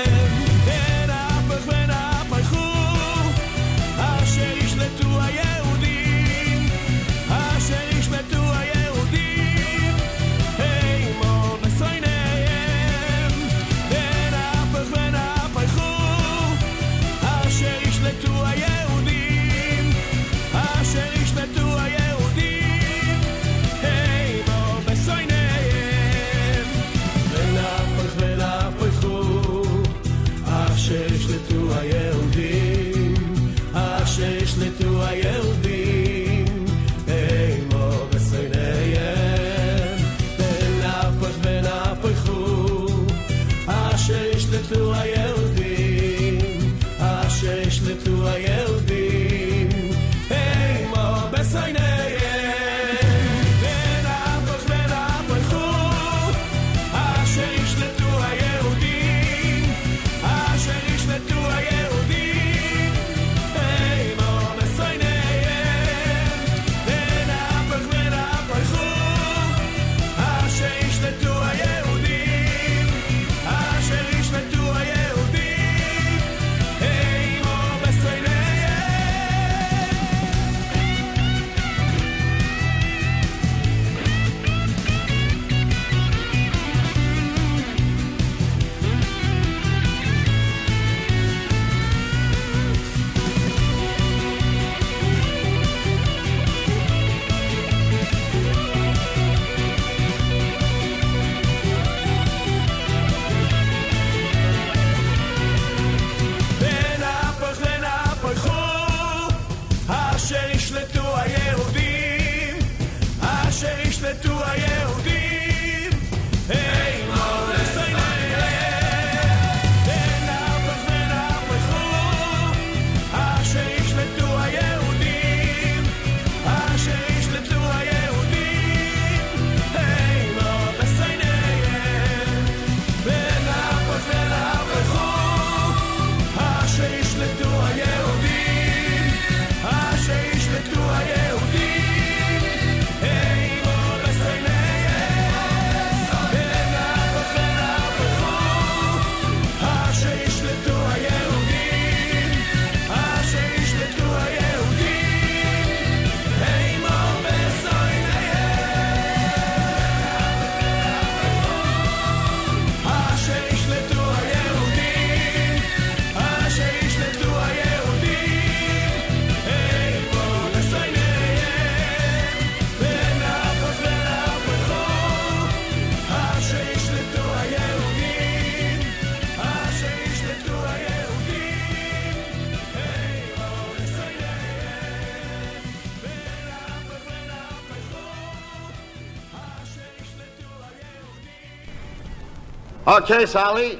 Okay, Sally,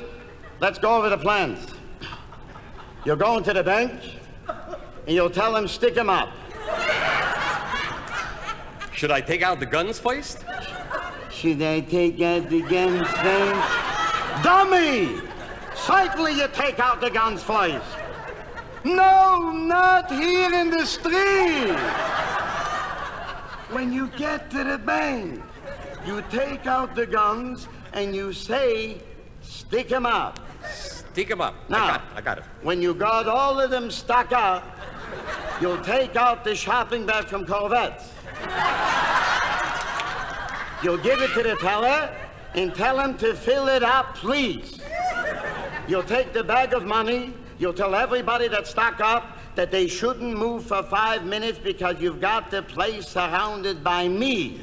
let's go over the plans. You're going to the bank, and you'll tell them stick 'em up. Should I take out the guns first? Should I take out the guns first? Dummy! Certainly you take out the guns first. No, not here in the street. When you get to the bank, you take out the guns and you say, stick 'em up. Stick 'em up. Now, I got it. I got it. When you got all of them stuck up, you'll take out the shopping bag from Korvettes. You'll give it to the teller and tell him to fill it up, please. You'll take the bag of money. You'll tell everybody that's stuck up that they shouldn't move for five minutes because you've got the place surrounded by me.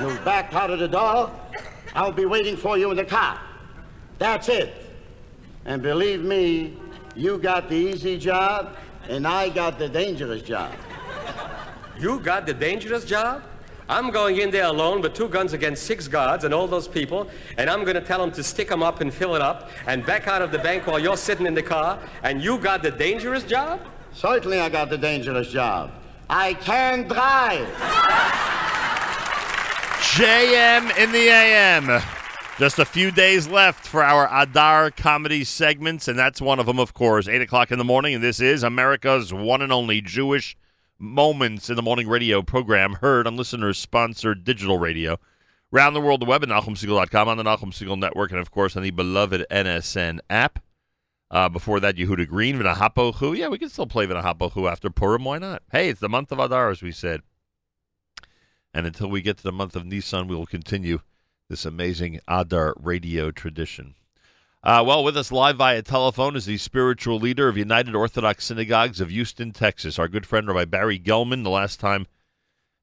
You'll back out of the door. I'll be waiting for you in the car. That's it. And believe me, you got the easy job, and I got the dangerous job. You got the dangerous job? I'm going in there alone with two guns against six guards and all those people, and I'm going to tell them to stick them up and fill it up and back out of the bank while you're sitting in the car, and you got the dangerous job? Certainly, I got the dangerous job. I can drive. JM in the AM. Just a few days left for our Adar comedy segments, and that's one of them, of course. 8 o'clock in the morning, and this is America's one and only Jewish Moments in the Morning radio program, heard on listeners sponsored digital radio. Round the world, the web at NachumSegal.com, on the Nachum Segal Network, and of course on the beloved NSN app. Uh, before that, Yehuda Green, V'nahapochu. Yeah, we can still play V'nahapochu after Purim. Why not? Hey, it's the month of Adar, as we said. And until we get to the month of Nisan, we will continue this amazing Adar radio tradition. Uh, well, with us live via telephone is the spiritual leader of United Orthodox Synagogues of Houston, Texas, our good friend Rabbi Barry Gelman. The last time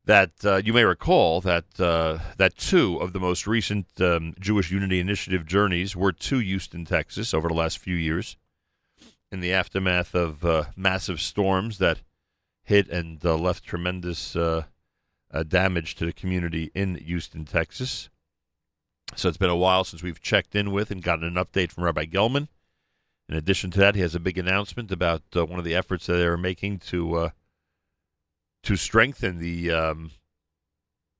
that uh, you may recall that uh, that two of the most recent um, Jewish Unity Initiative journeys were to Houston, Texas, over the last few years, in the aftermath of uh, massive storms that hit and uh, left tremendous uh, damage to the community in Houston, Texas. So it's been a while since we've checked in with and gotten an update from Rabbi Gelman. In addition to that, he has a big announcement about uh, one of the efforts that they're making to uh, to strengthen the um,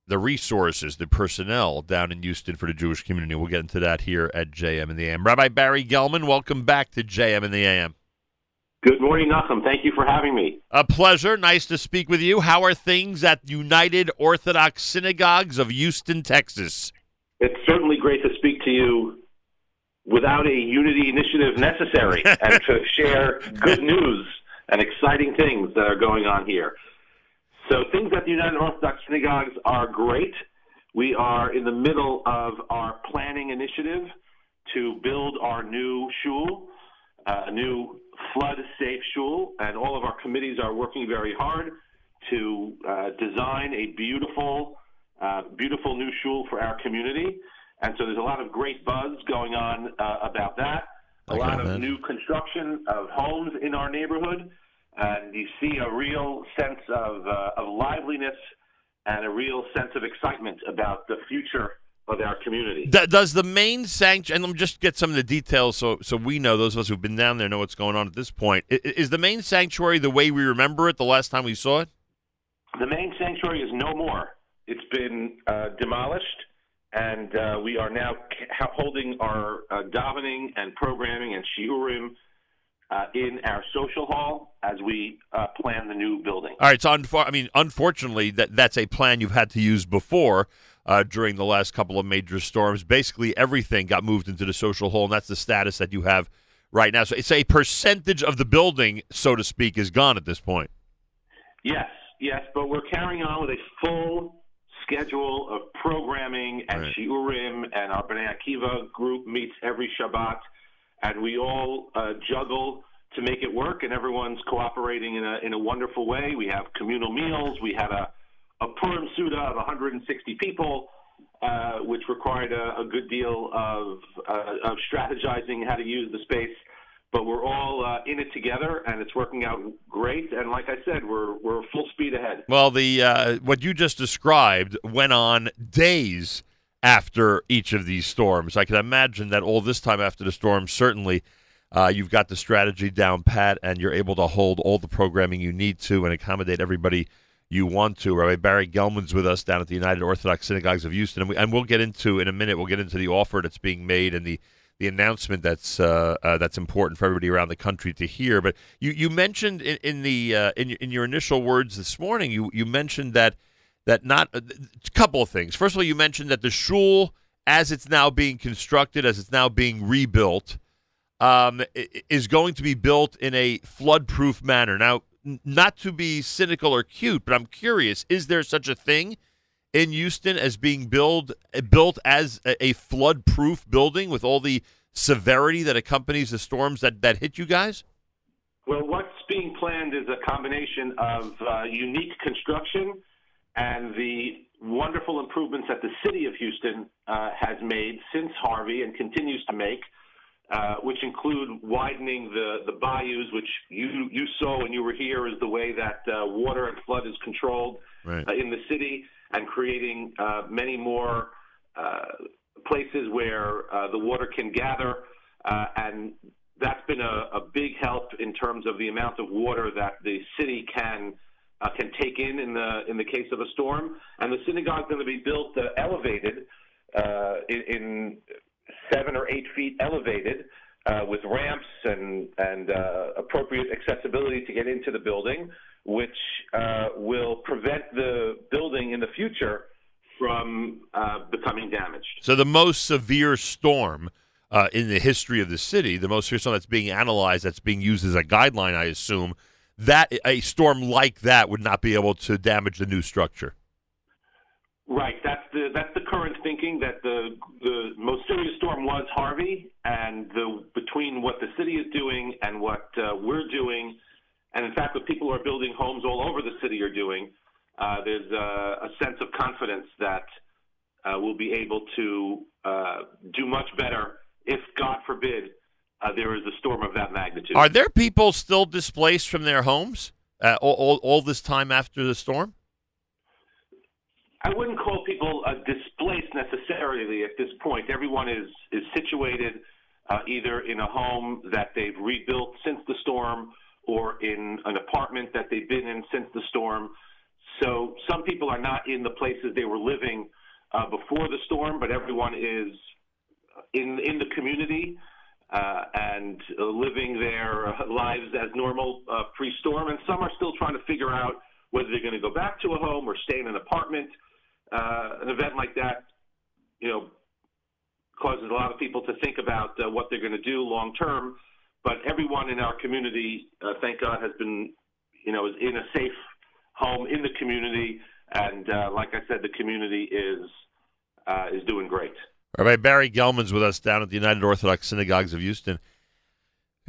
the resources, the personnel down in Houston for the Jewish community. We'll get into that here at JM in the AM. Rabbi Barry Gelman, welcome back to JM in the AM. Good morning, Nachum. Thank you for having me. A pleasure. Nice to speak with you. How are things at United Orthodox Synagogues of Houston, Texas? It's certainly great to speak to you without a unity initiative necessary *laughs* and to share good news and exciting things that are going on here. So things at the United Orthodox Synagogues are great. We are in the middle of our planning initiative to build our new shul, uh, a new flood-safe shul, and all of our committees are working very hard to uh, design a beautiful, uh, beautiful new shul for our community. And so there's a lot of great buzz going on uh, about that. A lot of new construction of homes in our neighborhood, and you see a real sense of, uh, of liveliness and a real sense of excitement about the future of our community. Does the main sanctuary, and let me just get some of the details so, so we know, those of us who've been down there know what's going on at this point. Is the main sanctuary the way we remember it the last time we saw it? The main sanctuary is no more. It's been uh, demolished, and uh, we are now holding our uh, davening and programming and shiurim uh, in our social hall as we uh, plan the new building. All right, so I mean, unfortunately, that that's a plan you've had to use before uh, during the last couple of major storms. Basically, everything got moved into the social hall, and that's the status that you have right now. So it's a percentage of the building, so to speak, is gone at this point. Yes, yes, but we're carrying on with a full schedule of programming and shiurim, and our Bnei Akiva group meets every Shabbat, and we all uh, juggle to make it work, and everyone's cooperating in a in a wonderful way. We have communal meals. We had a a Purim Seudah of 160 people, uh, which required a, a good deal of uh, of strategizing how to use the space but we're all uh, in it together, and it's working out great. And like I said, we're we're full speed ahead. Well, the uh, what you just described went on days after each of these storms. I can imagine that all this time after the storm, certainly uh, you've got the strategy down pat and you're able to hold all the programming you need to and accommodate everybody you want to. Rabbi Barry Gelman's with us down at the United Orthodox Synagogues of Houston, and, we, and we'll get into in a minute. We'll get into the offer that's being made and the the announcement that's uh, uh, that's important for everybody around the country to hear. But you you mentioned in, in the uh, in, in your initial words this morning, you you mentioned that that not a couple of things. First of all, you mentioned that the shul, as it's now being constructed, as it's now being rebuilt, um, is going to be built in a flood-proof manner. Now, not to be cynical or cute, but I'm curious: is there such a thing in Houston as being build built as a, a flood-proof building with all the severity that accompanies the storms that that hit you guys? Well, what's being planned is a combination of uh, unique construction and the wonderful improvements that the city of Houston uh, has made since Harvey and continues to make, uh, which include widening the, the bayous, which you, you saw when you were here, is the way that uh, water and flood is controlled Right. uh, in the city, and creating uh, many more uh, places where uh, the water can gather. Uh, and that's been a, a big help in terms of the amount of water that the city can uh, can take in in the in the case of a storm. And the synagogue is going to be built uh, elevated uh, in, in seven or eight feet elevated. Uh, with ramps and and uh, appropriate accessibility to get into the building, which uh, will prevent the building in the future from uh, becoming damaged. So the most severe storm uh, in the history of the city, the most severe storm that's being analyzed, that's being used as a guideline, I assume, that a storm like that would not be able to damage the new structure. Right. That's the that's the current thinking that the the most serious storm was Harvey, and the between what the city is doing and what uh, we're doing, and in fact what people who are building homes all over the city are doing, uh, there's a, a sense of confidence that uh, we'll be able to uh, do much better if, God forbid, uh, there is a storm of that magnitude. Are there people still displaced from their homes uh, all, all, all this time after the storm? I wouldn't call people uh, displaced necessarily at this point. Everyone is is situated uh, either in a home that they've rebuilt since the storm, or in an apartment that they've been in since the storm. So some people are not in the places they were living uh, before the storm, but everyone is in in the community uh, and uh, living their lives as normal uh, pre-storm. And some are still trying to figure out whether they're going to go back to a home or stay in an apartment. Uh, an event like that, you know, causes a lot of people to think about uh, what they're going to do long term. But everyone in our community, uh, thank God, has been, you know, is in a safe home in the community, and uh, like I said, the community is uh, is doing great. Rabbi Barry Gelman's with us down at the United Orthodox Synagogues of Houston.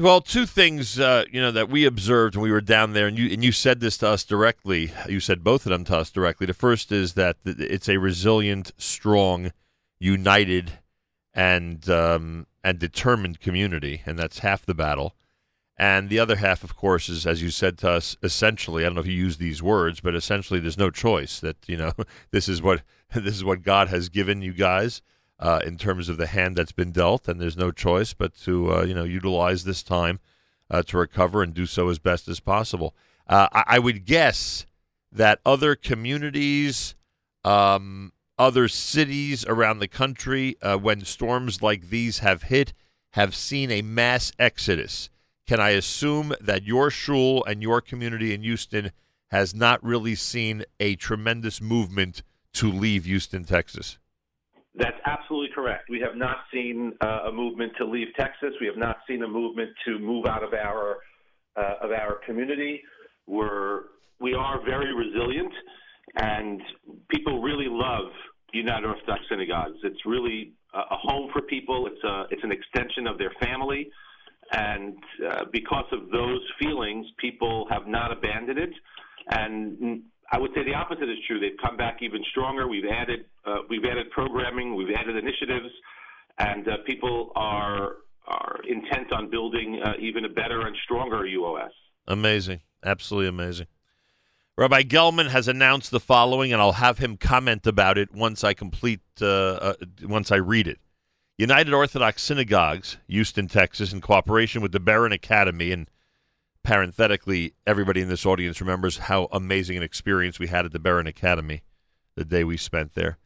Well, two things uh, you know that we observed when we were down there, and you and you said this to us directly. You said both of them to us directly. The first is that it's a resilient, strong, united, and um, and determined community, and that's half the battle. And the other half, of course, is as you said to us. Essentially, I don't know if you use these words, but essentially, there's no choice. That you know, *laughs* this is what *laughs* this is what God has given you guys uh, in terms of the hand that's been dealt, and there's no choice but to uh, you know utilize this time uh, to recover and do so as best as possible. Uh, I, I would guess that other communities, um, other cities around the country, uh, when storms like these have hit, have seen a mass exodus. Can I assume that your shul and your community in Houston has not really seen a tremendous movement to leave Houston, Texas? That's absolutely correct. We have not seen uh, a movement to leave Texas. We have not seen a movement to move out of our uh, of our community. We're we are very resilient, and people really love United Orthodox synagogues. It's really a home for people. It's a it's an extension of their family, and uh, because of those feelings, people have not abandoned it. And I would say the opposite is true. They've come back even stronger. We've added uh, we've added programming, we've added initiatives, and uh, people are are intent on building uh, even a better and stronger UOS. Amazing. Absolutely amazing. Rabbi Gelman has announced the following, and I'll have him comment about it once I complete, uh, uh, once I read it. United Orthodox Synagogues, Houston, Texas, in cooperation with the Beren Academy, and parenthetically, everybody in this audience remembers how amazing an experience we had at the Beren Academy the day we spent there.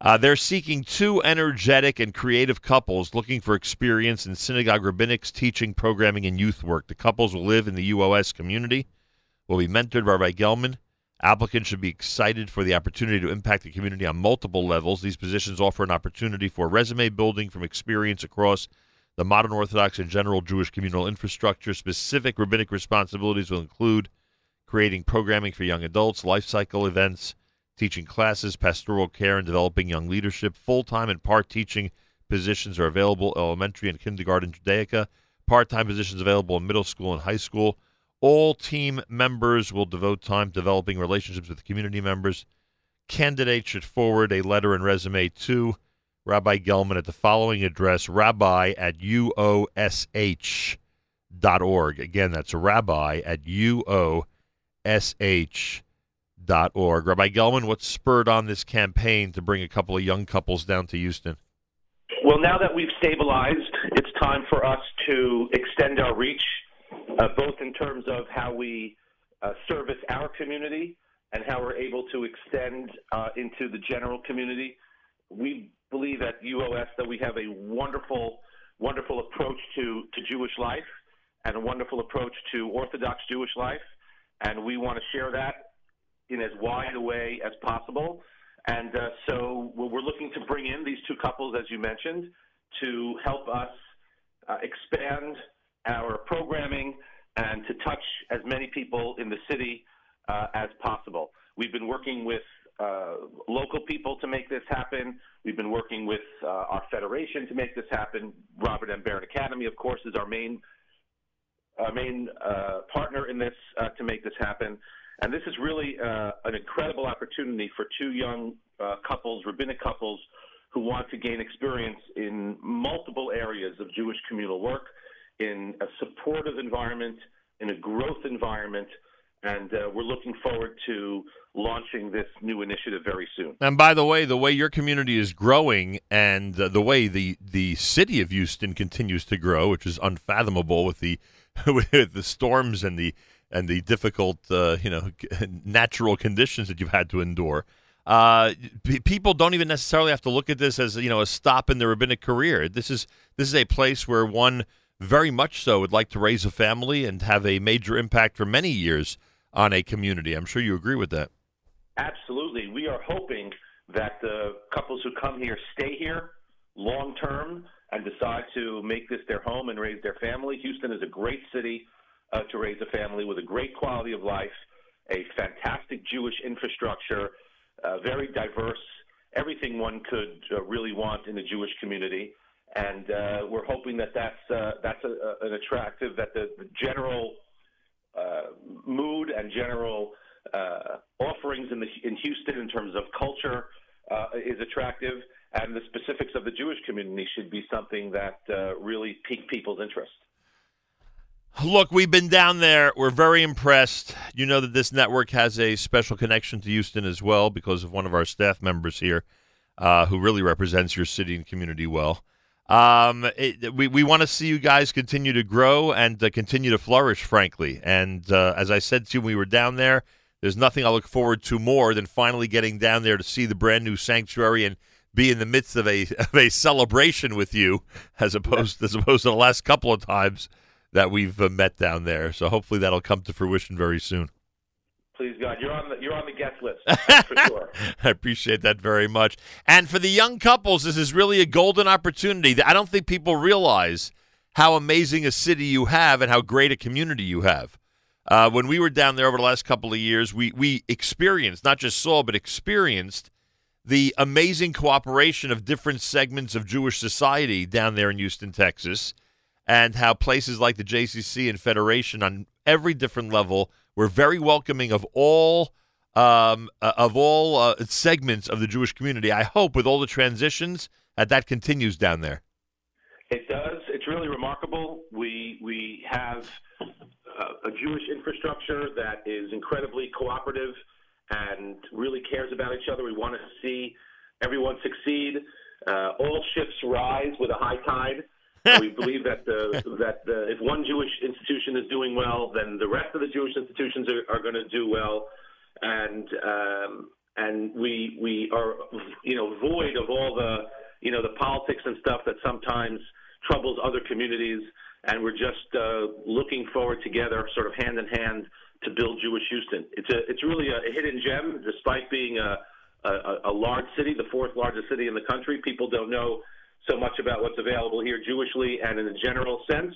Uh, they're seeking two energetic and creative couples looking for experience in synagogue rabbinics, teaching, programming, and youth work. The couples will live in the UOS community, will be mentored by Rabbi Gelman. Applicants should be excited for the opportunity to impact the community on multiple levels. These positions offer an opportunity for resume building from experience across the modern Orthodox and general Jewish communal infrastructure. Specific rabbinic responsibilities will include creating programming for young adults, life cycle events, teaching classes, pastoral care, and developing young leadership. Full time and part teaching positions are available elementary and kindergarten Judaica. Part time positions available in middle school and high school. All team members will devote time developing relationships with community members. Candidates should forward a letter and resume to Rabbi Gelman at the following address rabbi at uosh.org. Again, that's rabbi at uosh.org. Rabbi Gelman, what spurred on this campaign to bring a couple of young couples down to Houston? Well, now that we've stabilized, it's time for us to extend our reach, uh, both in terms of how we uh, service our community and how we're able to extend uh, into the general community. We believe at UOS that we have a wonderful, wonderful approach to, to Jewish life and a wonderful approach to Orthodox Jewish life, and we want to share that in as wide a way as possible. And uh, so we're looking to bring in these two couples, as you mentioned, to help us uh, expand our programming and to touch as many people in the city uh, as possible. We've been working with uh, local people to make this happen. We've been working with uh, our federation to make this happen. Robert M. Beren Academy, of course, is our main our main uh, partner in this uh, to make this happen. And this is really uh, an incredible opportunity for two young uh, couples, rabbinic couples, who want to gain experience in multiple areas of Jewish communal work, in a supportive environment, in a growth environment, and uh, we're looking forward to launching this new initiative very soon. And by the way, the way your community is growing and uh, the way the, the city of Houston continues to grow, which is unfathomable with the *laughs* with the storms and the and the difficult uh, you know *laughs* natural conditions that you've had to endure. Uh, p- people don't even necessarily have to look at this as you know a stop in their rabbinic career. This is this is a place where one very much so would like to raise a family and have a major impact for many years on a community. I'm sure you agree with that. Absolutely. We are hoping that the couples who come here stay here long term and decide to make this their home and raise their family. Houston is a great city uh, to raise a family with a great quality of life, a fantastic Jewish infrastructure, uh, very diverse, everything one could uh, really want in a Jewish community. And uh, we're hoping that that's, uh, that's a, a, an attractive, that the, the general mood and general uh, offerings in, the, in Houston in terms of culture uh, is attractive, and the specifics of the Jewish community should be something that uh, really pique people's interest. Look, we've been down there. We're very impressed. You know that this network has a special connection to Houston as well because of one of our staff members here uh, who really represents your city and community well. Um, it, we we want to see you guys continue to grow and uh, continue to flourish, frankly. And uh, as I said to you when we were down there, there's nothing I look forward to more than finally getting down there to see the brand new sanctuary and be in the midst of a *laughs* of a celebration with you, as opposed as opposed to the last couple of times that we've uh, met down there. So hopefully that'll come to fruition very soon. Please God, you're on the you're on the guest list *laughs* for sure. I appreciate that very much. And for the young couples, this is really a golden opportunity. I don't think people realize how amazing a city you have and how great a community you have. Uh, when we were down there over the last couple of years, we we experienced not just saw but experienced the amazing cooperation of different segments of Jewish society down there in Houston, Texas, and how places like the JCC and Federation on every different level were very welcoming of all um, uh, of all uh, segments of the Jewish community. I hope with all the transitions that that continues down there. It does. It's really remarkable. We we have uh, a Jewish infrastructure that is incredibly cooperative and really cares about each other. We want to see everyone succeed. Uh, all ships rise with a high tide. We believe that the, that the, if one Jewish institution is doing well, then the rest of the Jewish institutions are, are going to do well, and um, and we we are you know void of all the you know the politics and stuff that sometimes troubles other communities, and we're just uh, looking forward together, sort of hand in hand, to build Jewish Houston. It's a it's really a, hidden gem, despite being a, a a large city, the fourth largest city in the country. People don't know so much about what's available here Jewishly and in a general sense,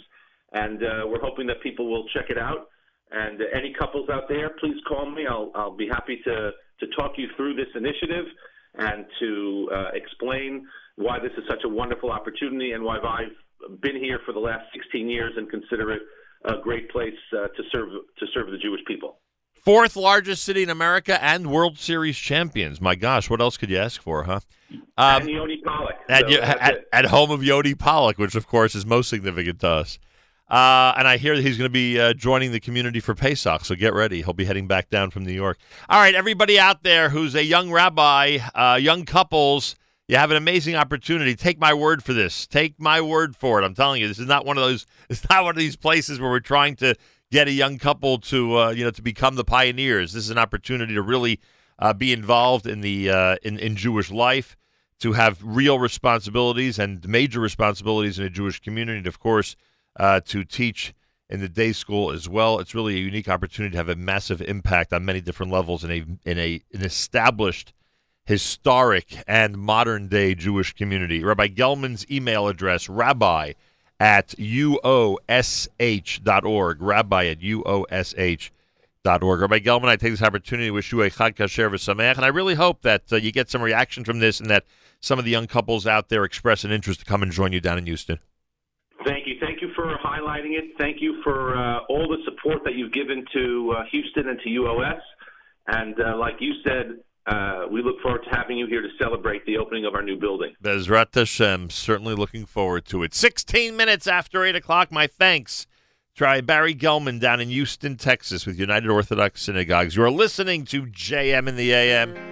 and uh, we're hoping that people will check it out. And uh, any couples out there, please call me. I'll I'll be happy to to talk you through this initiative and to uh, explain why this is such a wonderful opportunity and why I've been here for the last 16 years and consider it a great place uh, to serve to serve the Jewish people. Fourth largest city in America and World Series champions. My gosh, what else could you ask for, huh? and Yoni Pollock. At, So at, at home of Yodi Pollock, which of course is most significant to us. Uh, and I hear that he's going to be uh, joining the community for Pesach, so get ready. He'll be heading back down from New York. All right, everybody out there who's a young rabbi, uh, young couples, you have an amazing opportunity. Take my word for this. Take my word for it. I'm telling you, this is not one of those. *laughs* It's not one of these places where we're trying to get a young couple to uh, you know to become the pioneers. This is an opportunity to really uh, be involved in the uh, in, in Jewish life to have real responsibilities and major responsibilities in a Jewish community, and of course, uh, to teach in the day school as well. It's really a unique opportunity to have a massive impact on many different levels in a in a an established, historic, and modern day Jewish community. Rabbi Gelman's email address: rabbi at uosh.org. Rabbi at uosh dot org. Rabbi Gelman, I take this opportunity to wish you a Chag Kasher v'Sameach, and I really hope that uh, you get some reaction from this and that some of the young couples out there express an interest to come and join you down in Houston. Thank you. Thank you for highlighting it. Thank you for uh, all the support that you've given to uh, Houston and to UOS. And uh, like you said, uh, we look forward to having you here to celebrate the opening of our new building. Bezrat Hashem, certainly looking forward to it. 16 minutes after 8 o'clock, my thanks. Try Barry Gelman down in Houston, Texas with United Orthodox Synagogues. You are listening to JM in the AM.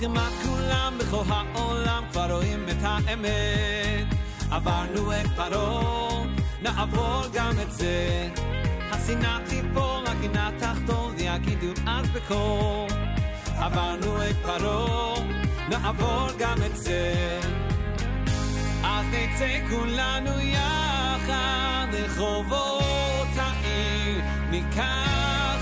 וכמעט כולם בכל העולם כבר רואים את האמת. עברנו את פרעה, נעבור גם את זה. השנאה תיפול, הקנאה תחתול, ויגידו אז בקול. עברנו את פרעה, נעבור גם את זה. אז נצא כולנו יחד לרחובות העיר, ניקח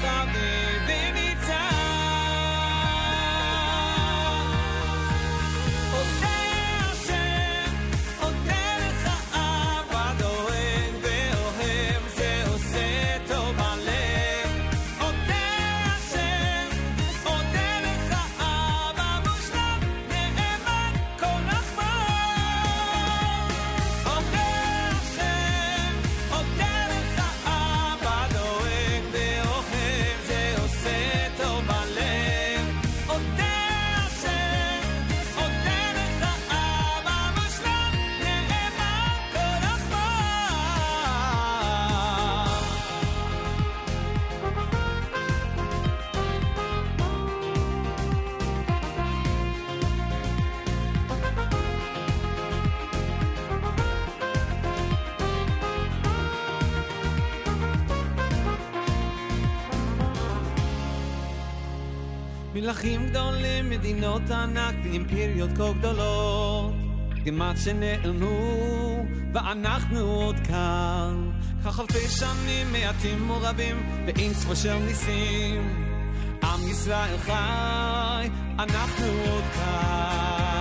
מלכים גדולים, מדינות ענק, אימפריות כה גדולות. כמעט שנעלמו, ואנחנו עוד כאן. כך אלפי שנים מעטים ורבים, ואין ספור של ניסים. עם ישראל חי, אנחנו עוד כאן.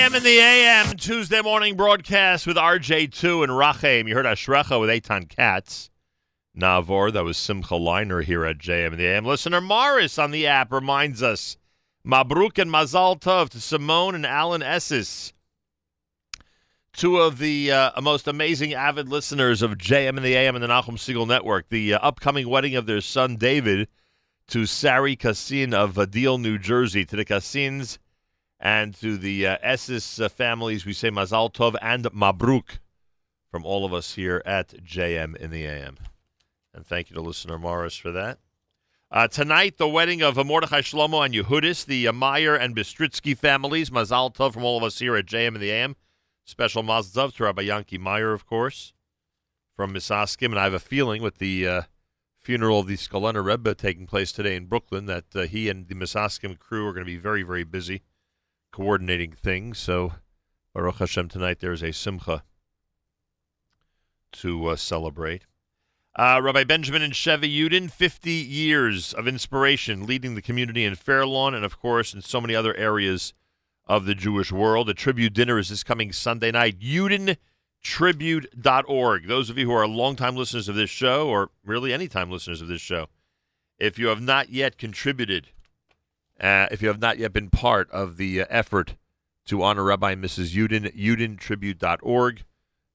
JM in the AM Tuesday morning broadcast with RJ2 and Rachem. You heard Ashrecha with Eitan Katz. Navor, that was Simcha Leiner here at JM in the AM. Listener Morris on the app reminds us Mabruk and Mazal Tov to Simone and Alan Esses. Two of the uh, most amazing avid listeners of JM in the AM and the Nachum Segal Network. The uh, upcoming wedding of their son David to Sari Kassin of Adil, New Jersey. To the Kassins and to the uh, Esses uh, families, we say Mazal Tov and Mabruk from all of us here at JM in the AM. And thank you to listener Morris for that. Uh, tonight, the wedding of Mordechai Shlomo and Yehudis, the uh, Meyer and Bistritsky families. Mazal Tov from all of us here at JM in the AM. Special Mazal Tov to Rabbi Yankee Meyer, of course, from Misaskim. And I have a feeling with the uh, funeral of the Skulener Rebbe taking place today in Brooklyn that uh, he and the Misaskim crew are going to be very, very busy coordinating things. So, Baruch Hashem, tonight there is a simcha to uh, celebrate. Uh, Rabbi Benjamin and Chevy Yudin, 50 years of inspiration leading the community in Fairlawn and, of course, in so many other areas of the Jewish world. A tribute dinner is this coming Sunday night. YudinTribute.org. Those of you who are longtime listeners of this show, or really anytime listeners of this show, if you have not yet contributed, uh, if you have not yet been part of the uh, effort to honor Rabbi Mrs. Yudin, YudinTribute.org.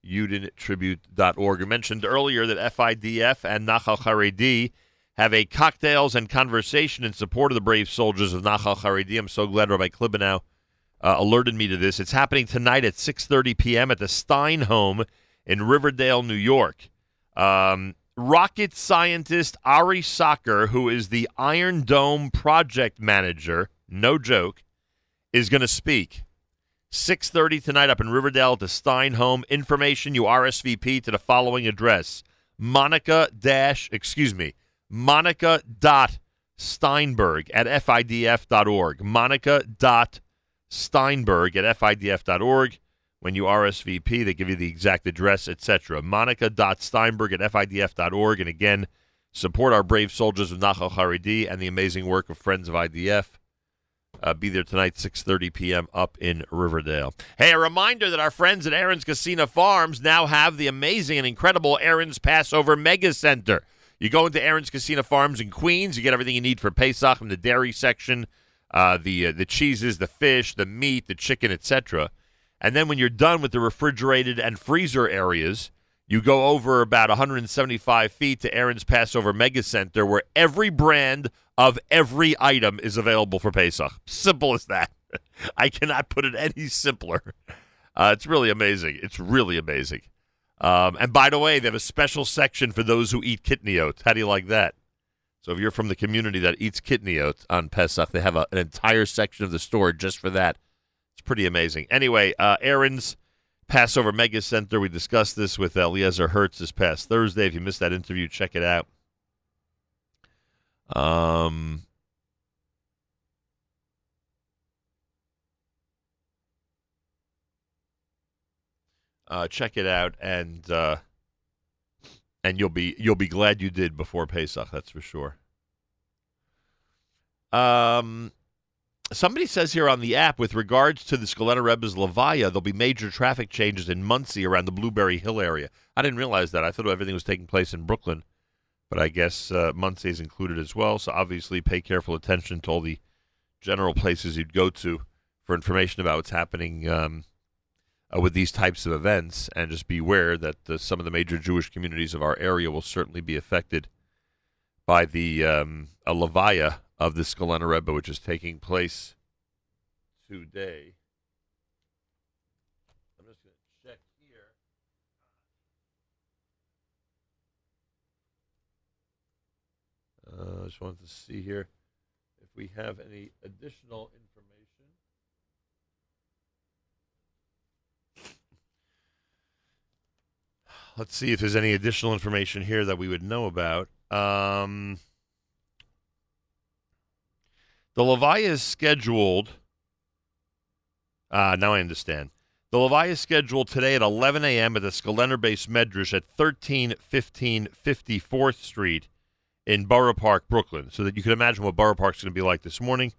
YudinTribute.org. I mentioned earlier that FIDF and Nachal Haredi have a cocktails and conversation in support of the brave soldiers of Nachal Haredi. I'm so glad Rabbi Klibanow uh, alerted me to this. It's happening tonight at 6:30 p.m. at the Stein Home in Riverdale, New York. Um, rocket scientist Ari Sacher, who is the Iron Dome project manager, no joke, is going to speak. 6.30 tonight up in Riverdale to the Stein Home. Information, you RSVP to the following address. Monica dash, excuse me, Monica dot Steinberg at FIDF.org. Monica dot Steinberg at FIDF.org. When you RSVP, they give you the exact address, etc. Monica dot Steinberg at FIDF.org. And again, support our brave soldiers of Nachal Haredi and the amazing work of Friends of IDF. Uh, be there tonight, 6.30 p.m. up in Riverdale. Hey, a reminder that our friends at Aron's Kissena Farms now have the amazing and incredible Aron's Passover Mega Center. You go into Aron's Kissena Farms in Queens, you get everything you need for Pesach in the dairy section, uh, the uh, the cheeses, the fish, the meat, the chicken, etc. And then when you're done with the refrigerated and freezer areas, you go over about 175 feet to Aron's Passover Mega Center, where every brand of every item is available for Pesach. *laughs* Simple as that. *laughs* I cannot put it any simpler. Uh, it's really amazing. It's really amazing. Um, and by the way, they have a special section for those who eat kitniyot. How do you like that? So if you're from the community that eats kitniyot on Pesach, they have a, an entire section of the store just for that. Pretty amazing. Anyway, uh, Aron's Passover Mega Center. We discussed this with Eliezer Hertz this past Thursday. If you missed that interview, check it out. Um, uh, check it out, and uh, and you'll be you'll be glad you did before Pesach. That's for sure. Um, somebody says here on the app with regards to the Skulener Rebbe's Levaya, there'll be major traffic changes in Monsey around the Blueberry Hill area. I didn't realize that. I thought everything was taking place in Brooklyn, but I guess uh, Monsey is included as well. So obviously, pay careful attention to all the general places you'd go to for information about what's happening um, uh, with these types of events, and just beware that uh, some of the major Jewish communities of our area will certainly be affected by the um, a Levaya of the Skulener Rebbe, which is taking place today. I'm just going to check here. Uh, I just wanted to see here if we have any additional information. Let's see if there's any additional information here that we would know about. Um, the Levi is scheduled. Uh, now I understand. The Levi is scheduled today at 11 a.m. at the Skulener Beis Medrash at 1315 54th Street in Borough Park, Brooklyn. So that you can imagine what Borough Park's going to be like this morning.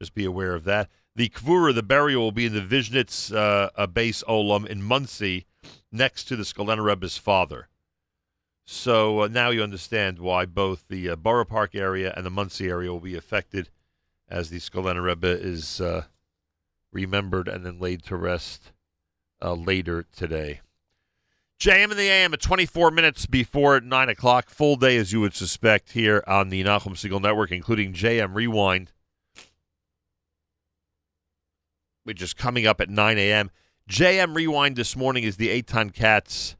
Just be aware of that. The Kvura, the burial, will be in the Vishnitz uh, Beis Olam in Monsey, next to the Skulener Rebbe's father. So uh, now you understand why both the uh, Borough Park area and the Monsey area will be affected as the Skulener Rebbe is uh, remembered and then laid to rest uh, later today. JM in the AM at 24 minutes before 9 o'clock. Full day, as you would suspect, here on the Nachum Segal Network, including JM Rewind, which is coming up at 9 a.m. JM Rewind this morning is the Eitan Katz,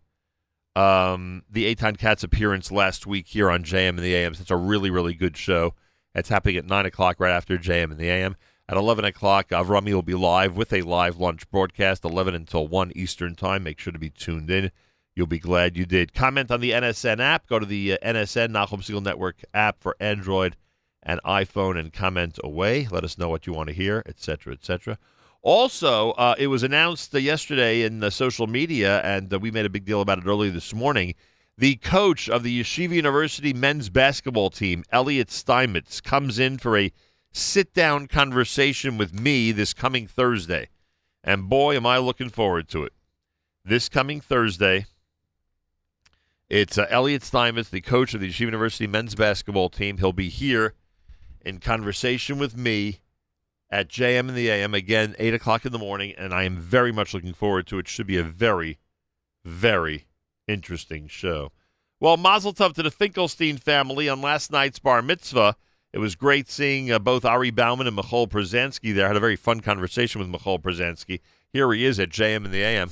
um, the Eitan Katz appearance last week here on JM in the AM. It's a really, really good show. It's happening at 9 o'clock right after JM in the AM. At 11 o'clock, Avrami will be live with a live lunch broadcast, 11 until 1 Eastern Time. Make sure to be tuned in. You'll be glad you did. Comment on the NSN app. Go to the uh, NSN, Nachum Segal Network app for Android and iPhone and comment away. Let us know what you want to hear, etc., etc. Also, uh, it was announced uh, yesterday in the social media, and uh, we made a big deal about it earlier this morning. The coach of the Yeshiva University men's basketball team, Elliot Steinmetz, comes in for a sit down conversation with me this coming Thursday. And boy, am I looking forward to it. This coming Thursday, it's uh, Elliot Steinmetz, the coach of the Yeshiva University men's basketball team. He'll be here in conversation with me at JM in the AM again, 8 o'clock in the morning, and I am very much looking forward to it. Should be a very, very interesting show. Well, Mazel Tov to the Finkelstein family on last night's bar mitzvah. It was great seeing uh, both Ari Bauman and Michal Pruzansky there. I had a very fun conversation with Michal Pruzansky. Here he is at JM in the AM.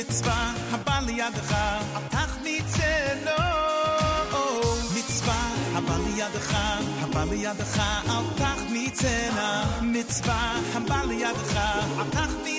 מצווה הבא לידך, אל תחמיצנו. מצווה הבא לידך, הבא לידך, אל תחמיצנה. מצווה הבא לידך, אל תחמיצנו.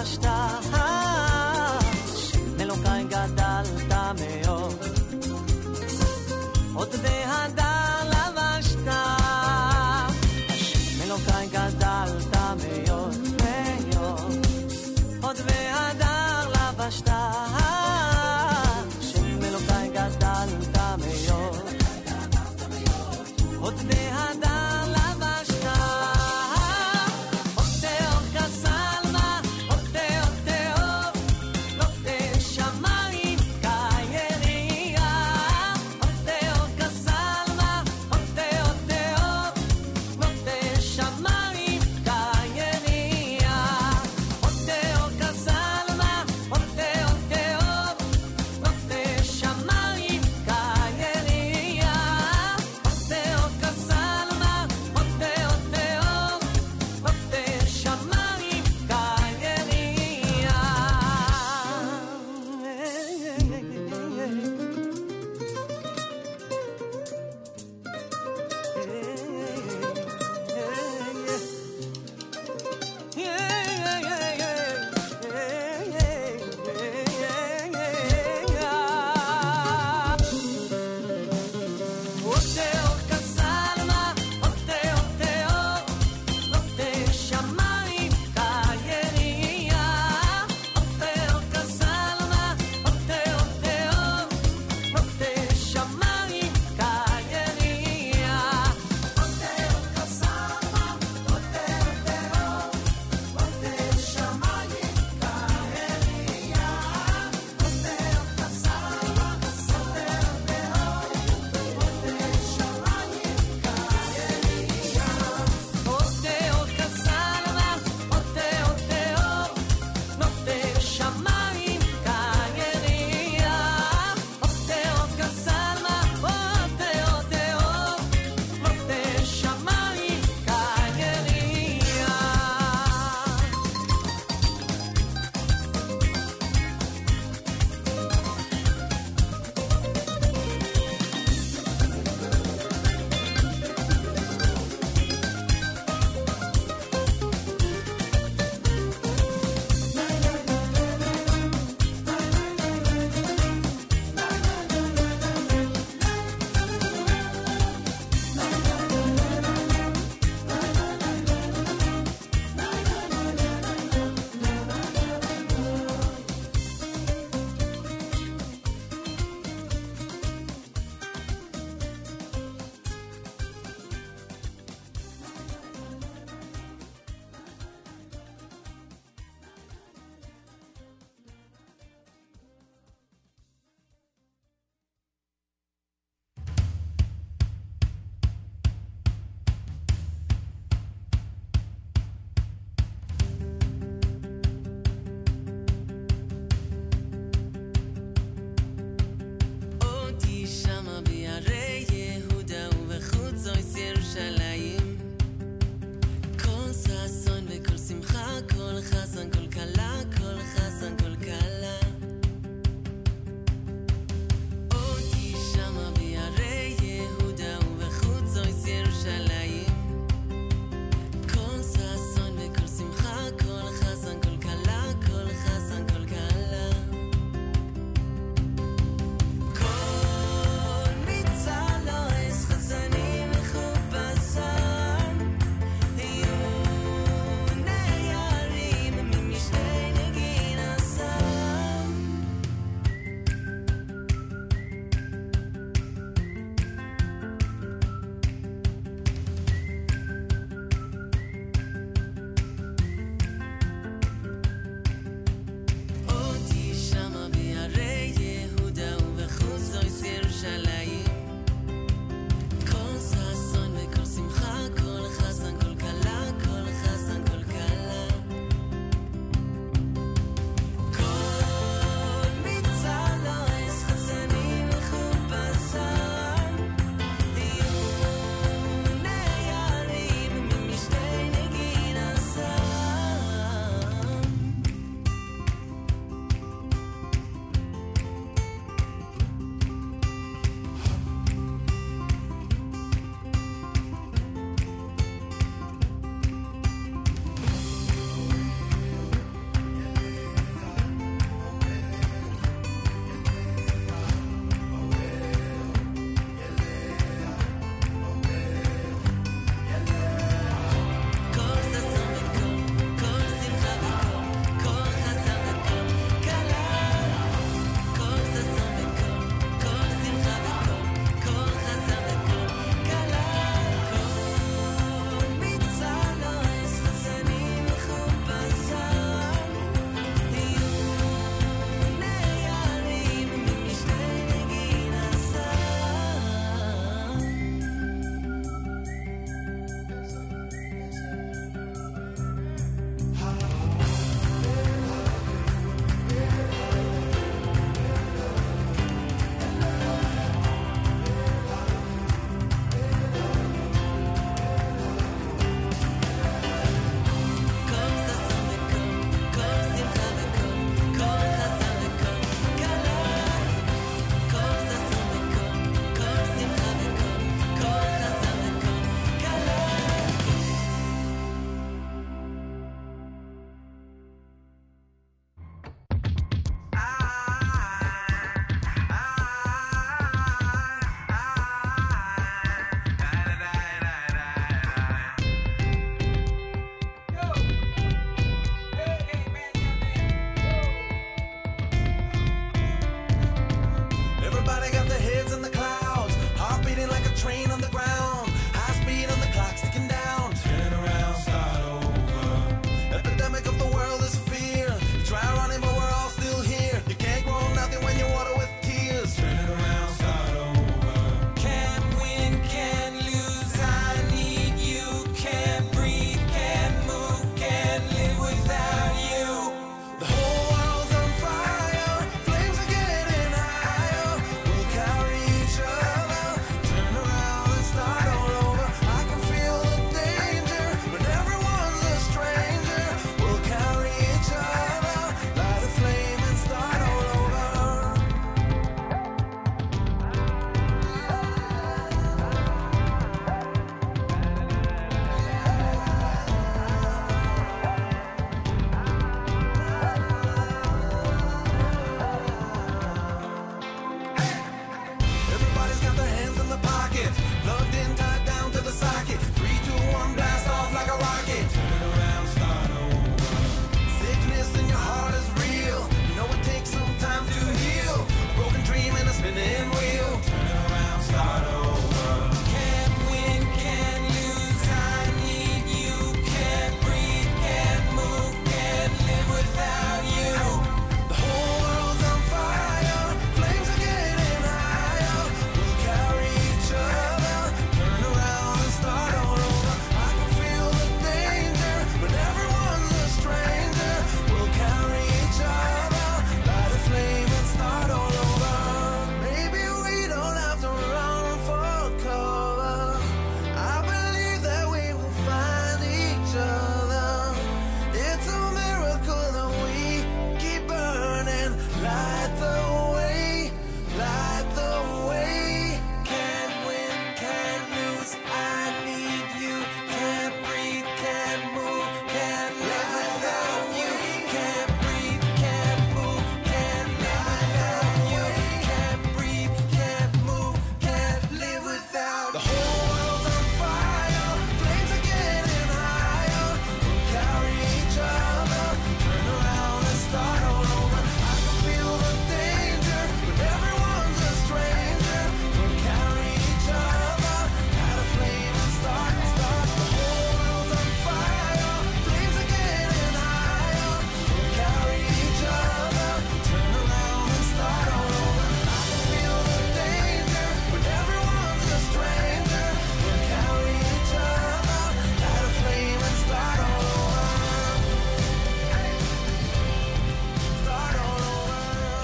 afastar.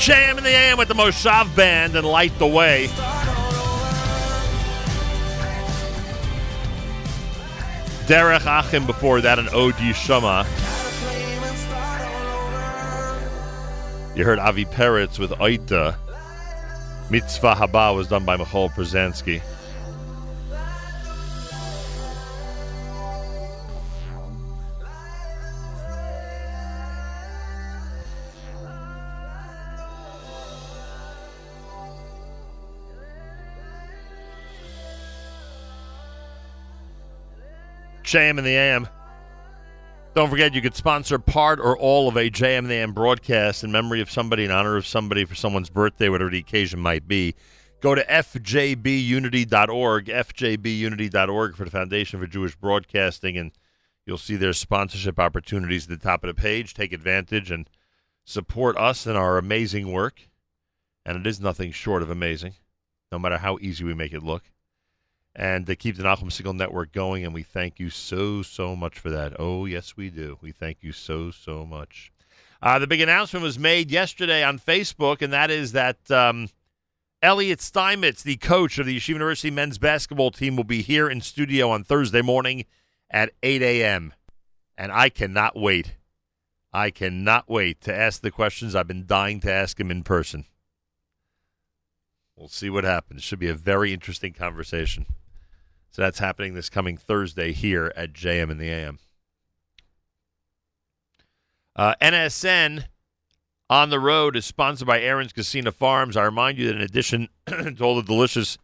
JM in the AM with the Moshav Band and Light the Way. Derek Achim before that, an Ode Yishama. You heard Avi Peretz with Oita. Mitzvah Haba was done by Michal Pruzansky. JM and the AM. Don't forget, you could sponsor part or all of a JM and the AM broadcast in memory of somebody, in honor of somebody, for someone's birthday, whatever the occasion might be. Go to fjbunity.org, fjbunity.org for the Foundation for Jewish Broadcasting, and you'll see their sponsorship opportunities at the top of the page. Take advantage and support us in our amazing work. And it is nothing short of amazing, no matter how easy we make it look and to keep the Nachum Segal Network going. And we thank you so, so much for that. Oh, yes, we do. We thank you so, so much. Uh, the big announcement was made yesterday on Facebook, and that is that um, Elliot Steinmetz, the coach of the Yeshiva University men's basketball team, will be here in studio on Thursday morning at 8 a.m. And I cannot wait. I cannot wait to ask the questions I've been dying to ask him in person. We'll see what happens. Should be a very interesting conversation. So that's happening this coming Thursday here at JM in the AM. Uh, NSN on the road is sponsored by Aron's Kissena Farms. I remind you that in addition *clears throat* to all the delicious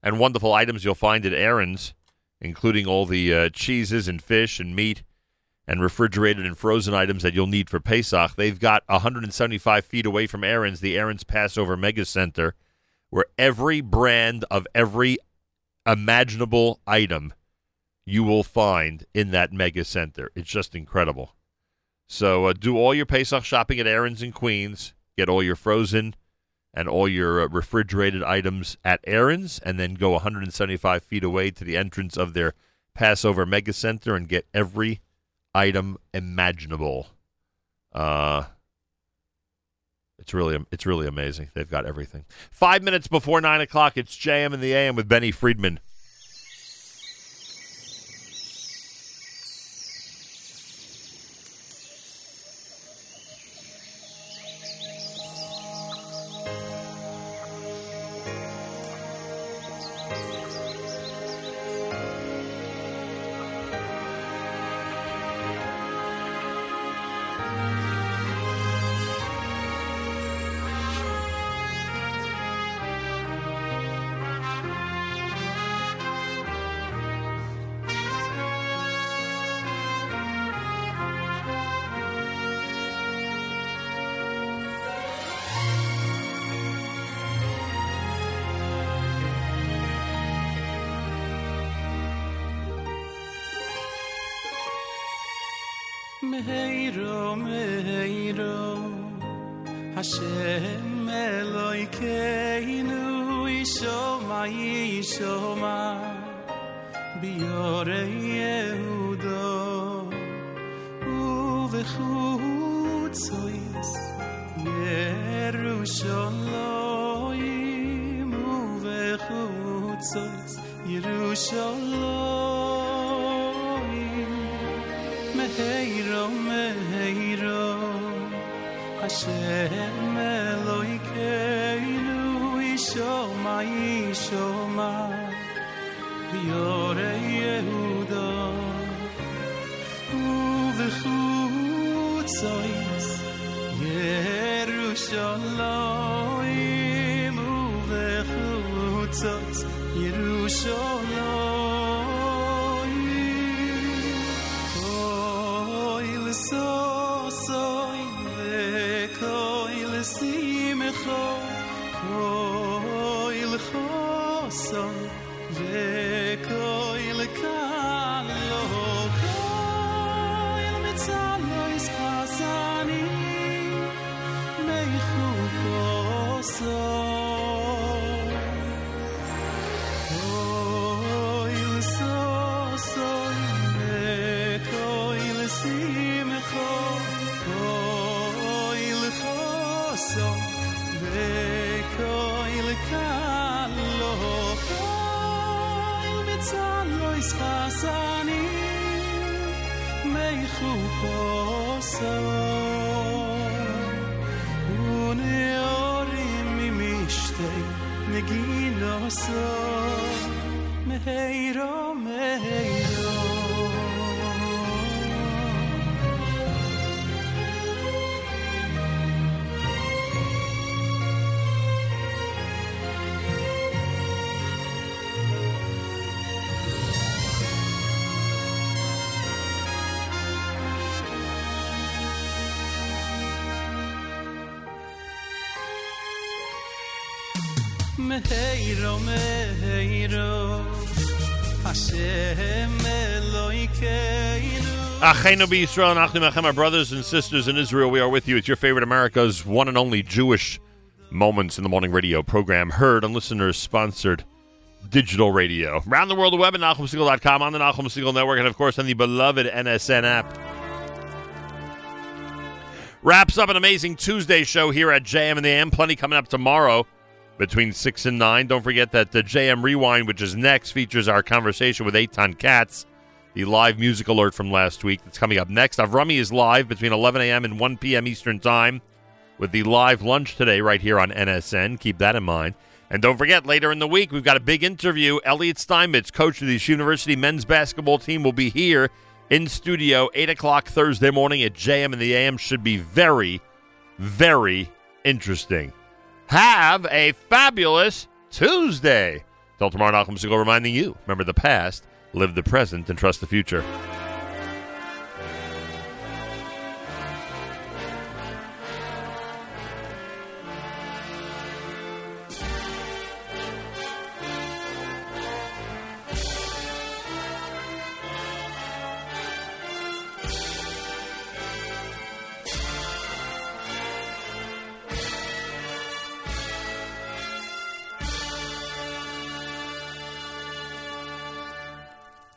and wonderful items you'll find at Aron's, including all the uh, cheeses and fish and meat and refrigerated and frozen items that you'll need for Pesach, they've got 175 feet away from Aron's, the Aron's Passover Mega Center, where every brand of every imaginable item you will find in that mega center. It's just incredible. So uh, do all your Pesach shopping at Aron's in Queens. Get all your frozen and all your uh, refrigerated items at Aron's, and then go 175 feet away to the entrance of their Passover mega center and get every item imaginable. Uh, it's really it's really amazing. They've got everything. Five minutes before nine o'clock, it's JM in the AM with Benny Friedman. Brothers and sisters in Israel, we are with you. It's your favorite America's one and only Jewish Moments in the Morning radio program, heard on listeners-sponsored digital radio. Around the world, the web at NachumSegal.com, on the Nachum Segal Network, and of course on the beloved NSN app. Wraps up an amazing Tuesday show here at JM and the AM. Plenty coming up tomorrow between 6 and 9. Don't forget that the JM Rewind, which is next, features our conversation with Eitan Katz, the live music alert from last week that's coming up next. Avrami is live between 11 a.m. and 1 p.m. Eastern Time with the live lunch today right here on NSN. Keep that in mind. And don't forget, later in the week, we've got a big interview. Elliot Steinmetz, coach of the University men's basketball team, will be here in studio 8 o'clock Thursday morning at JM and the AM. Should be very, very interesting. Have a fabulous Tuesday. Till tomorrow, Nachum Segal reminding you remember the past, live the present, and trust the future.